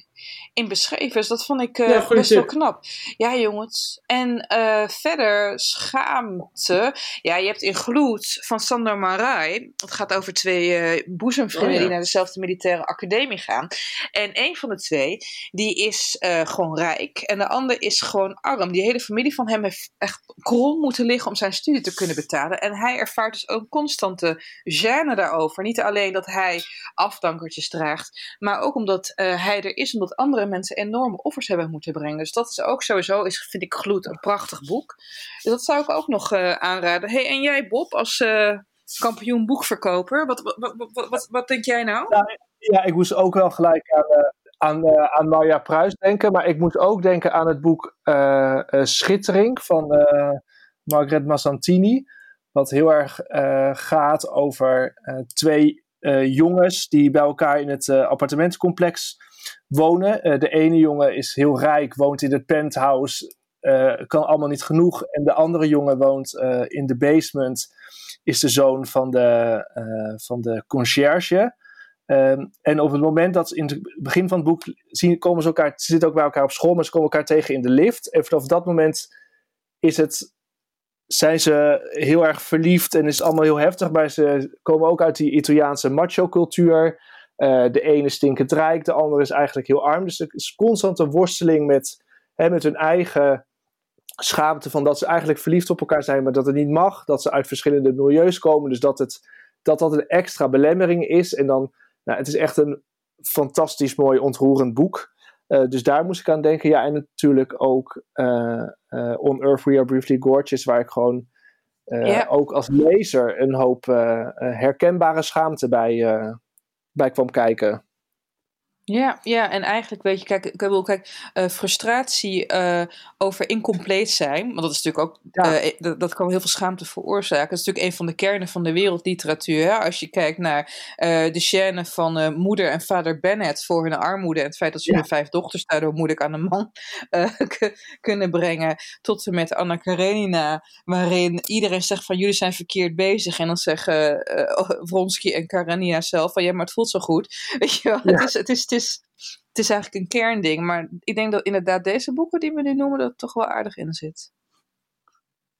C: in beschreven. Dus dat vond ik eh,
B: Ja,
C: best wel knap. Ja, jongens. En eh, verder, schaamte. Ja, je hebt in Gloed van Sander Marai. Het gaat over twee boezemvrienden
B: Oh, ja.
C: die naar dezelfde militaire academie gaan. En een van de twee, die is gewoon rijk. En de ander is gewoon arm. Die hele familie van hem heeft echt krom moeten liggen om zijn studie te kunnen betalen. En hij ervaart dus ook constante gêne daarover. Niet alleen dat hij afdankertjes draagt, maar ook omdat eh, hij er is omdat andere mensen enorme offers hebben moeten brengen. Dus dat is ook sowieso, is, vind ik Gloed, een prachtig boek. Dus dat zou ik ook nog eh, aanraden. hey, en jij Bob, als eh, kampioen boekverkoper, wat, wat, wat, wat, denk jij nou?
D: Ja, ik moest ook wel gelijk aan, aan, aan Marja Pruis denken. Maar ik moest ook denken aan het boek Schittering van Margaret Massantini. Wat heel erg eh, gaat over eh, twee eh, jongens die bij elkaar in het appartementencomplex wonen. De ene jongen is heel rijk, woont in het penthouse, kan allemaal niet genoeg. En de andere jongen woont in de basement, is de zoon van de, van de conciërge. Ehm, en op het moment dat ze in het begin van het boek zien, komen ze elkaar, ze zitten ook bij elkaar op school, maar ze komen elkaar tegen in de lift. En vanaf dat moment is het, zijn ze heel erg verliefd en is het allemaal heel heftig, maar ze komen ook uit die Italiaanse macho-cultuur. Eh, de ene stinkend rijk, de andere is eigenlijk heel arm. Dus er is constant een worsteling met, hè, met hun eigen schaamte van dat ze eigenlijk verliefd op elkaar zijn, maar dat het niet mag. Dat ze uit verschillende milieus komen. Dus dat het, dat, dat een extra belemmering is. En dan, nou, het is echt een fantastisch mooi ontroerend boek. Uh, dus daar moest ik aan denken. Ja, en natuurlijk ook uh, uh, On Earth We Are Briefly Gorgeous, waar ik gewoon yeah. ook als lezer een hoop herkenbare schaamte bij, bij kwam kijken.
C: Ja, ja, en eigenlijk weet je, kijk, ik wil kijk, uh, frustratie uh, over incompleet zijn, want dat is natuurlijk ook, ja. uh, dat, dat, kan heel veel schaamte veroorzaken. Dat is natuurlijk een van de kernen van de wereldliteratuur. Hè? Als je kijkt naar de scène van moeder en vader Bennett voor hun armoede en het feit dat ze ja. hun vijf dochters daardoor moeilijk aan een man kunnen brengen, tot en met Anna Karenina, waarin iedereen zegt van jullie zijn verkeerd bezig en dan zeggen Vronsky en Karenina zelf van ja, maar het voelt zo goed. Weet je wel, ja. het is, het is is, het is eigenlijk een kernding. Maar ik denk dat inderdaad deze boeken die we nu noemen, dat toch wel aardig in zit.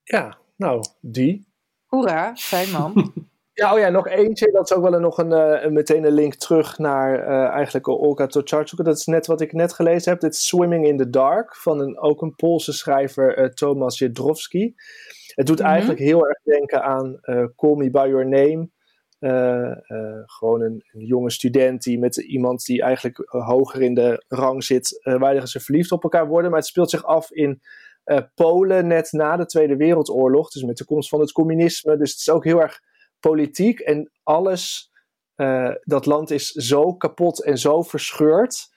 D: Ja, nou, die.
C: Hoera, fijn man.
D: ja, oh ja, nog eentje. Dat is ook wel een, nog een, uh, meteen een link terug naar uh, eigenlijk Olga Tokarczuk. Dat is net wat ik net gelezen heb. Dit is Swimming in the Dark van een, ook een Poolse schrijver, uh, Thomas Jedrowski. Het doet mm -hmm. eigenlijk heel erg denken aan Call Me By Your Name. Uh, uh, gewoon een, jonge student die met iemand die eigenlijk hoger in de rang zit, waar ze verliefd op elkaar worden. Maar het speelt zich af in Polen net na de Tweede Wereldoorlog, dus met de komst van het communisme. Dus het is ook heel erg politiek en alles, dat land is zo kapot en zo verscheurd,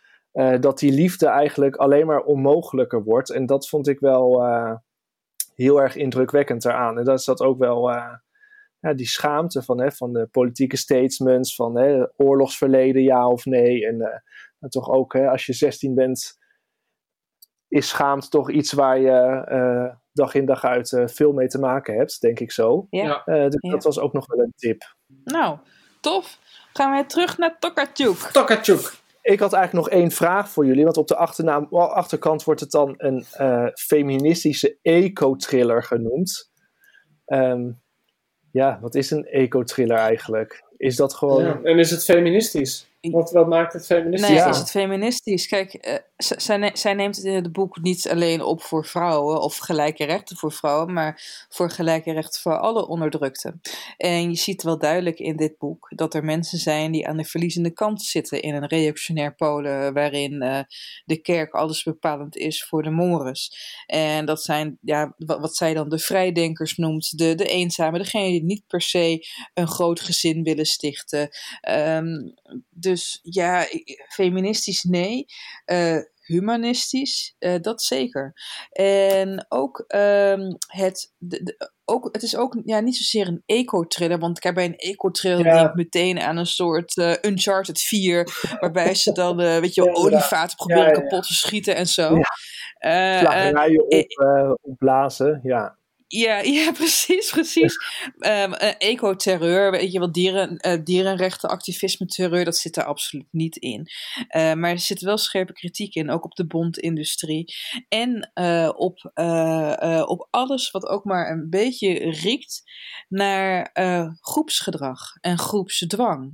D: dat die liefde eigenlijk alleen maar onmogelijker wordt. En dat vond ik wel heel erg indrukwekkend eraan. En dat is dat ook wel ja, die schaamte van, hè, van de politieke statements, van hè, oorlogsverleden ja of nee. En uh, toch ook, hè, als je 16 bent, is schaamte toch iets waar je uh, dag in dag uit uh, veel mee te maken hebt, denk ik zo.
C: Ja.
D: dus
C: ja.
D: dat was ook nog wel een tip.
C: Nou, tof. Gaan wij terug naar Tokarczuk.
B: Tokarczuk.
D: Ik had eigenlijk nog één vraag voor jullie, want op de achternaam, achterkant wordt het dan een feministische eco-thriller genoemd. Um, ja, wat is een eco-thriller eigenlijk? Is dat gewoon...
B: Ja, en is het feministisch? Wat, wat maakt het feministisch?
C: Nee, ja. is het feministisch? Kijk, zij, neemt het in het boek niet alleen op voor vrouwen of gelijke rechten voor vrouwen, maar voor gelijke rechten voor alle onderdrukten. En je ziet wel duidelijk in dit boek dat er mensen zijn die aan de verliezende kant zitten in een reactionair Polen waarin uh, de kerk alles bepalend is voor de mores. En dat zijn, ja, wat, zij dan de vrijdenkers noemt, de, de eenzamen, degene die niet per se een groot gezin willen stichten. Um, dus ja, feministisch nee. Uh, humanistisch, uh, dat zeker. En ook um, het. De, de, ook, het is ook ja, niet zozeer een eco-thriller, want kijk, bij een eco-thriller ja. denk ik meteen aan een soort uh, Uncharted 4, waarbij ze dan, uh, weet je, ja, olievaten proberen ja, kapot te schieten en zo.
D: Ja. Op, opblazen, ja.
C: Ja, ja, precies, precies. um, uh, weet je wel, dieren, uh, dierenrechtenactivisme, terreur, dat zit er absoluut niet in. Uh, maar er zit wel scherpe kritiek in, ook op de bondindustrie. En op, op alles wat ook maar een beetje riekt naar groepsgedrag en groepsdwang.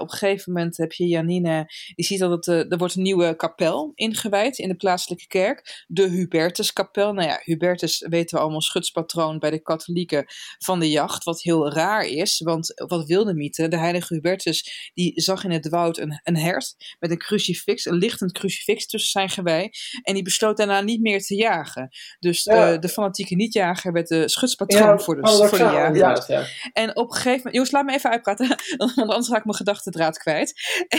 C: op een gegeven moment heb je Janine, die ziet dat het, er wordt een nieuwe kapel ingewijd in de plaatselijke kerk. De Hubertuskapel. Nou ja, Hubertus weten we allemaal schuts patroon bij de katholieken van de jacht. Wat heel raar is, want wat wilde mythe? De heilige Hubertus die zag in het woud een, een hert met een crucifix, een lichtend crucifix tussen zijn gewei. En die besloot daarna niet meer te jagen. Dus ja. de, de fanatieke niet-jager werd de schutspatroon ja, voor de, voor de jager. Ja, en op een gegeven moment, jongens, laat me even uitpraten, want anders raak ik mijn gedachtendraad kwijt.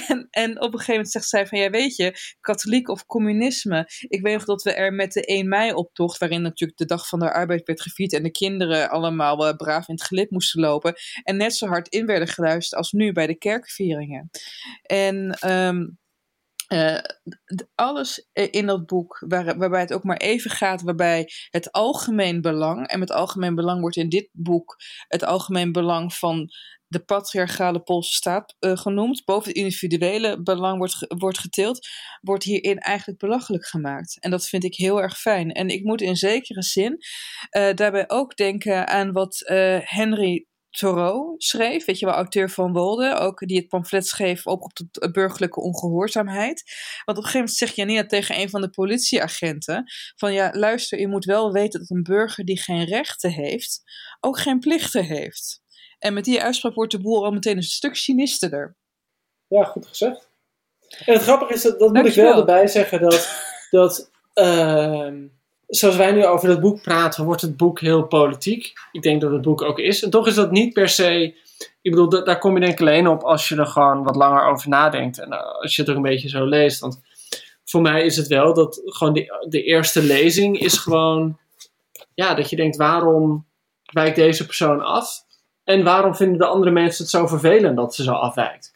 C: En, en op een gegeven moment zegt zij van, ja weet je, katholiek of communisme. Ik weet nog dat we er met de 1 mei optocht, waarin natuurlijk de dag van de arbeid werd gevierd en de kinderen allemaal braaf in het gelid moesten lopen. En net zo hard in werden geluisterd als nu bij de kerkvieringen. En um, uh, alles in dat boek waar, waarbij het ook maar even gaat, waarbij het algemeen belang, en met algemeen belang wordt in dit boek het algemeen belang van de patriarchale Poolse staat uh, genoemd, boven het individuele belang wordt, wordt geteeld, wordt hierin eigenlijk belachelijk gemaakt. En dat vind ik heel erg fijn. En ik moet in zekere zin uh, daarbij ook denken aan wat uh, Henry Thoreau schreef, weet je wel, auteur van Wolde, ook die het pamflet schreef op de burgerlijke ongehoorzaamheid. Want op een gegeven moment zegt Janina tegen een van de politieagenten van ja, luister, je moet wel weten dat een burger die geen rechten heeft, ook geen plichten heeft. En met die uitspraak wordt de boel al meteen een stuk cynisterder.
B: Ja, goed gezegd. En het grappige is, dat, dat moet ik wel erbij zeggen, dat, dat ehm, zoals wij nu over dat boek praten, wordt het boek heel politiek. Ik denk dat het boek ook is. En toch is dat niet per se. Ik bedoel, daar kom je denk ik alleen op als je er gewoon wat langer over nadenkt. En eh, als je het ook een beetje zo leest. Want voor mij is het wel dat gewoon de, de eerste lezing is gewoon. Ja, dat je denkt, waarom wijkt deze persoon af? En waarom vinden de andere mensen het zo vervelend dat ze zo afwijkt?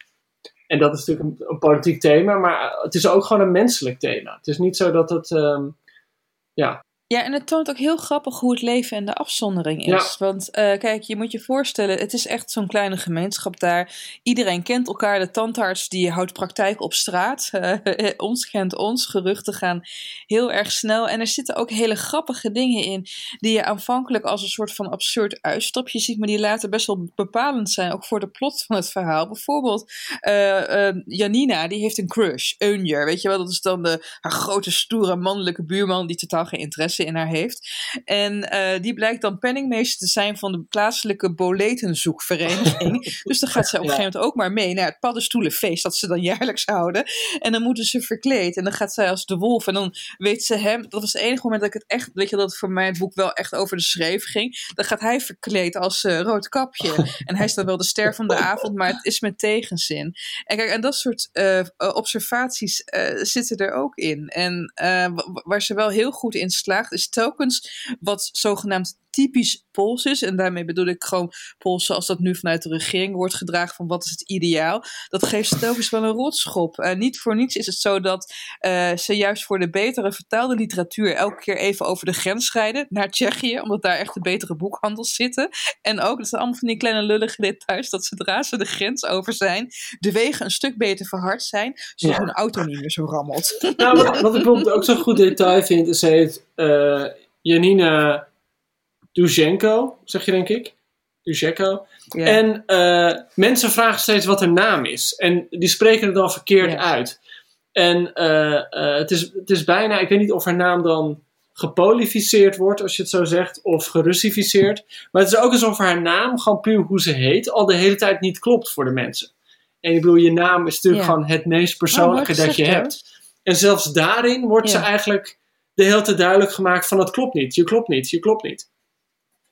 B: En dat is natuurlijk een, politiek thema, maar het is ook gewoon een menselijk thema. Het is niet zo dat het. Ehm, ja.
C: Ja, en het toont ook heel grappig hoe het leven en de afzondering is. Want uh, kijk, je moet je voorstellen, het is echt zo'n kleine gemeenschap daar. Iedereen kent elkaar. De tandarts die houdt praktijk op straat. Uh, ons kent ons. Geruchten gaan heel erg snel. En er zitten ook hele grappige dingen in die je aanvankelijk als een soort van absurd uitstapje ziet, maar die later best wel bepalend zijn, ook voor de plot van het verhaal. Bijvoorbeeld uh, Janina, die heeft een crush, Eunjer. Weet je wel, dat is dan de, haar grote, stoere mannelijke buurman die totaal geen interesse in haar heeft. En uh, die blijkt dan penningmeester te zijn van de plaatselijke boletenzoekvereniging. dus dan gaat ze op een gegeven moment ook maar mee naar het paddenstoelenfeest dat ze dan jaarlijks houden. En dan moeten ze verkleed. En dan gaat zij als de wolf. En dan weet ze hem. Dat was het enige moment dat ik het echt. Weet je dat voor mij het boek wel echt over de schreef ging. Dan gaat hij verkleed als uh, rood kapje. en hij is dan wel de ster van de avond, maar het is met tegenzin. En kijk, en dat soort uh, observaties zitten er ook in. En waar ze wel heel goed in slaagt is telkens wat zogenaamd typisch Pools is. En daarmee bedoel ik gewoon Pools zoals dat nu vanuit de regering wordt gedragen van wat is het ideaal. Dat geeft telkens wel een rotschop. Uh, niet voor niets is het zo dat uh, ze juist voor de betere vertaalde literatuur elke keer even over de grens rijden naar Tsjechië, omdat daar echt de betere boekhandels zitten. En ook, dat zijn allemaal van die kleine lullige details, dat zodra ze de grens over zijn, de wegen een stuk beter verhard zijn, zodat ja. hun auto niet meer zo rammelt.
B: Nou, wat, wat ik bijvoorbeeld ook zo'n goed detail vind, is het uh, Janina Duzhenko, zeg je denk ik. Duzhenko. Yeah. En uh, mensen vragen steeds wat haar naam is. En die spreken het dan verkeerd uit. En uh, uh, het, is, het is bijna, ik weet niet of haar naam dan gepolificeerd wordt, als je het zo zegt, of gerussificeerd. Maar het is ook alsof haar naam, gewoon puur hoe ze heet, al de hele tijd niet klopt voor de mensen. En ik bedoel, je naam is natuurlijk gewoon het meest persoonlijke oh, dat je hebt. En zelfs daarin wordt ze eigenlijk de hele tijd duidelijk gemaakt van het klopt niet, je klopt niet, je klopt niet.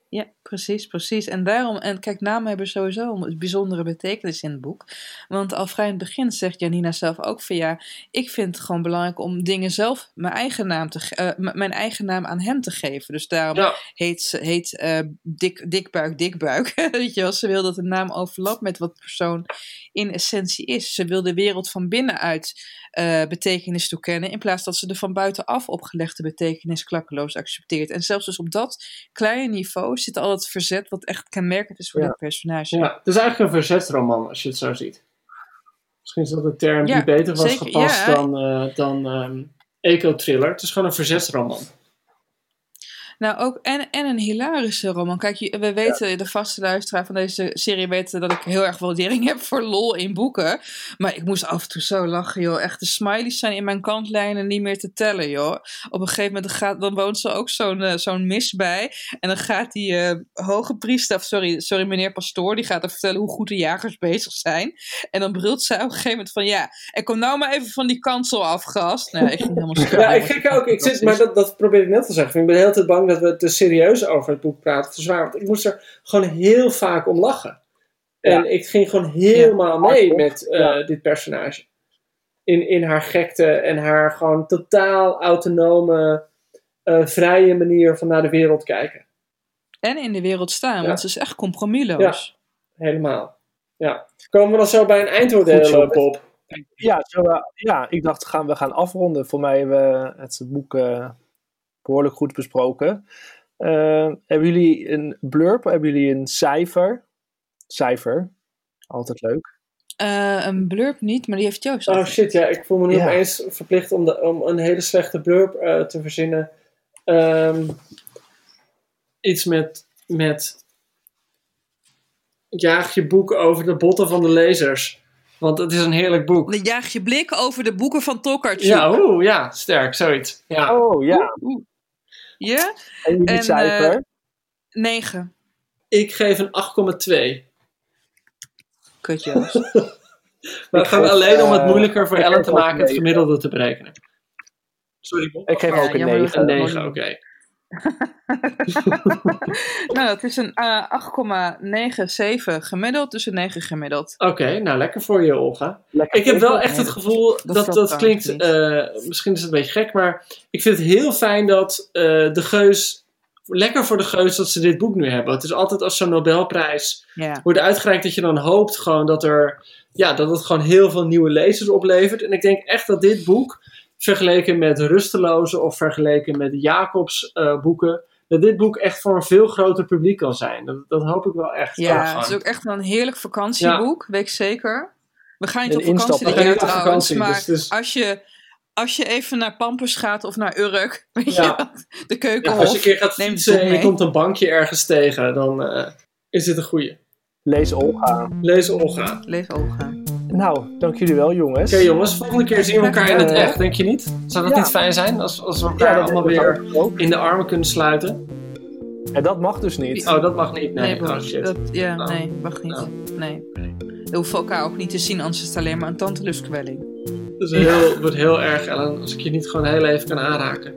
C: Ja, precies, precies. En daarom, en kijk, namen hebben sowieso een bijzondere betekenis in het boek. Want al vrij in het begin zegt Janina zelf ook van ja, ik vind het gewoon belangrijk om dingen zelf mijn eigen naam, te, uh, mijn eigen naam aan hem te geven. Dus daarom ja. heet ze heet, uh, dik, Dikbuik Dikbuik. Weet je wel, ze wil dat de naam overlapt met wat de persoon in essentie is. Ze wil de wereld van binnenuit uh, betekenis toekennen, in plaats dat ze de van buitenaf opgelegde betekenis klakkeloos accepteert. En zelfs dus op dat kleine niveau zit al het verzet wat echt kenmerkend is voor
B: ja.
C: dit personage.
B: Ja, het is eigenlijk een verzetsroman als je het zo ziet. Misschien is dat een term die beter was
C: zeker,
B: gepast
C: ja.
B: dan, eh, dan ehm, eco-thriller. Het is gewoon een verzetsroman.
C: Nou, ook en, en een hilarische roman. Kijk, we weten, de vaste luisteraar van deze serie weten dat ik heel erg waardering heb voor lol in boeken. Maar ik moest af en toe zo lachen, joh. Echt, de smileys zijn in mijn kantlijnen niet meer te tellen, joh. Op een gegeven moment gaat, dan woont ze ook zo'n eh, zo'n mis bij. En dan gaat die eh, hoge priester, sorry, sorry, meneer pastoor, die gaat er vertellen hoe goed de jagers bezig zijn. En dan brult zij op een gegeven moment van, ja, en kom nou maar even van die kansel af, gast. Nou, ik ging helemaal.
B: Ja, ik gek ook. Ik zit, maar dat, dat probeer ik net te zeggen. Ik ben de hele tijd bang dat we te serieus over het boek praten. Te zwaar. Want ik moest er gewoon heel vaak om lachen. En ik ging gewoon helemaal mee met eh, dit personage. In, in haar gekte en haar gewoon totaal autonome, eh, vrije manier van naar de wereld kijken.
C: En in de wereld staan,
B: Ja.
C: want ze is echt compromisloos.
B: Helemaal. Ja. Komen we dan zo bij een eindoordeel, eh, Bob?
D: Ja, zo, ja, ik dacht gaan we gaan afronden. Voor mij hebben we het boek eh, behoorlijk goed besproken. Eh, hebben jullie een blurb? Hebben jullie een cijfer? Cijfer, altijd leuk.
C: Eh, een blurb niet, maar die heeft Joost.
B: Oh shit, ja, ik voel me nu
D: Ja.
B: opeens verplicht om, de, om een hele slechte blurb eh, te verzinnen. Ehm, iets met, met jaag je boek over de botten van de lezers. Want het is een heerlijk boek.
C: Jaag je blik over de boeken van Tokarczuk.
B: Ja, oeh, ja, sterk, zoiets. Ja.
D: Oh ja.
C: Ja?
D: En jullie
C: En,
D: cijfer?
C: eh, 9.
B: Ik geef een 8,2.
C: Kutjes.
B: Maar het gaat
D: geef,
B: alleen om het
D: eh,
B: moeilijker voor Ellen te maken het gemiddelde te berekenen. Sorry, Bob.
D: Ik geef ook een
C: jammer dat
D: 9.
B: Een
C: het
B: 9, oké.
C: nou, het is een eh 8,97 gemiddeld, dus een 9 gemiddeld.
B: Oké, nou lekker voor je, Olga.
D: Lekker
B: Ik heb wel echt het gevoel dat dat, klinkt, eh, misschien is het een beetje gek, maar ik vind het heel fijn dat eh, de Geus, lekker voor de Geus dat ze dit boek nu hebben. Het is altijd als zo'n Nobelprijs wordt uitgereikt dat je dan hoopt gewoon dat er, ja, dat het gewoon heel veel nieuwe lezers oplevert. En ik denk echt dat dit boek, vergeleken met Rusteloze of vergeleken met de Jacobs eh, boeken, dat dit boek echt voor een veel groter publiek kan zijn. Dat, dat hoop ik wel echt.
C: Ja, het is ook echt wel een heerlijk vakantieboek, weet ik zeker. We gaan niet op vakantie dit jaar trouwens,
B: vakantie,
C: maar
B: dus
C: als, je, als je even naar Pampers gaat of naar Urk, weet
B: Ja.
C: je wat, de
B: Ja,
C: keukenhof.
B: als je een keer gaat fietsen en je komt een bankje ergens tegen, dan eh, is dit een goeie.
D: Lees Olga.
B: Lees Olga.
C: Leef Olga.
D: Nou, dank jullie wel jongens.
B: Oké jongens, volgende keer zien we elkaar in het
D: Eh,
B: echt, denk je niet? Zou dat
D: ja.
B: niet fijn zijn als, als we elkaar allemaal weer in de armen kunnen sluiten?
D: En dat mag dus niet.
B: Oh, dat mag niet. Nee,
C: Bob,
B: oh shit.
C: dat, ja,
B: Oh.
C: nee, mag niet.
B: Oh.
C: Nee. We hoeven elkaar ook niet te zien, anders is het alleen maar een tanteluskwelling.
B: Dat is heel, wordt heel erg, Ellen, als ik je niet gewoon heel even kan aanraken.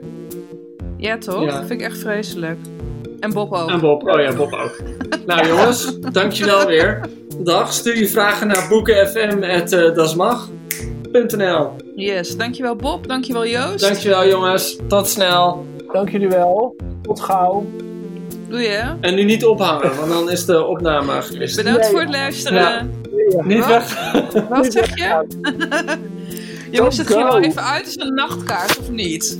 C: Ja, toch?
B: Ja.
C: Dat vind ik echt vreselijk. En Bob ook.
B: En Bob, oh ja, Bob ook. nou jongens, dankjewel weer. Dag, stuur je vragen naar boekenfm.dasmag.nl
C: Yes, dankjewel Bob, dankjewel Joost.
B: Dankjewel jongens, tot snel.
D: Dank jullie wel. Tot gauw.
C: Doei hè.
B: En nu niet ophangen, want dan is de opname gewist.
C: Bedankt
D: Nee.
C: voor het luisteren.
B: Ja. Niet
C: Wat?
B: weg.
C: Wat zeg je? Jongens, het ging wel even uit als een nachtkaart of niet?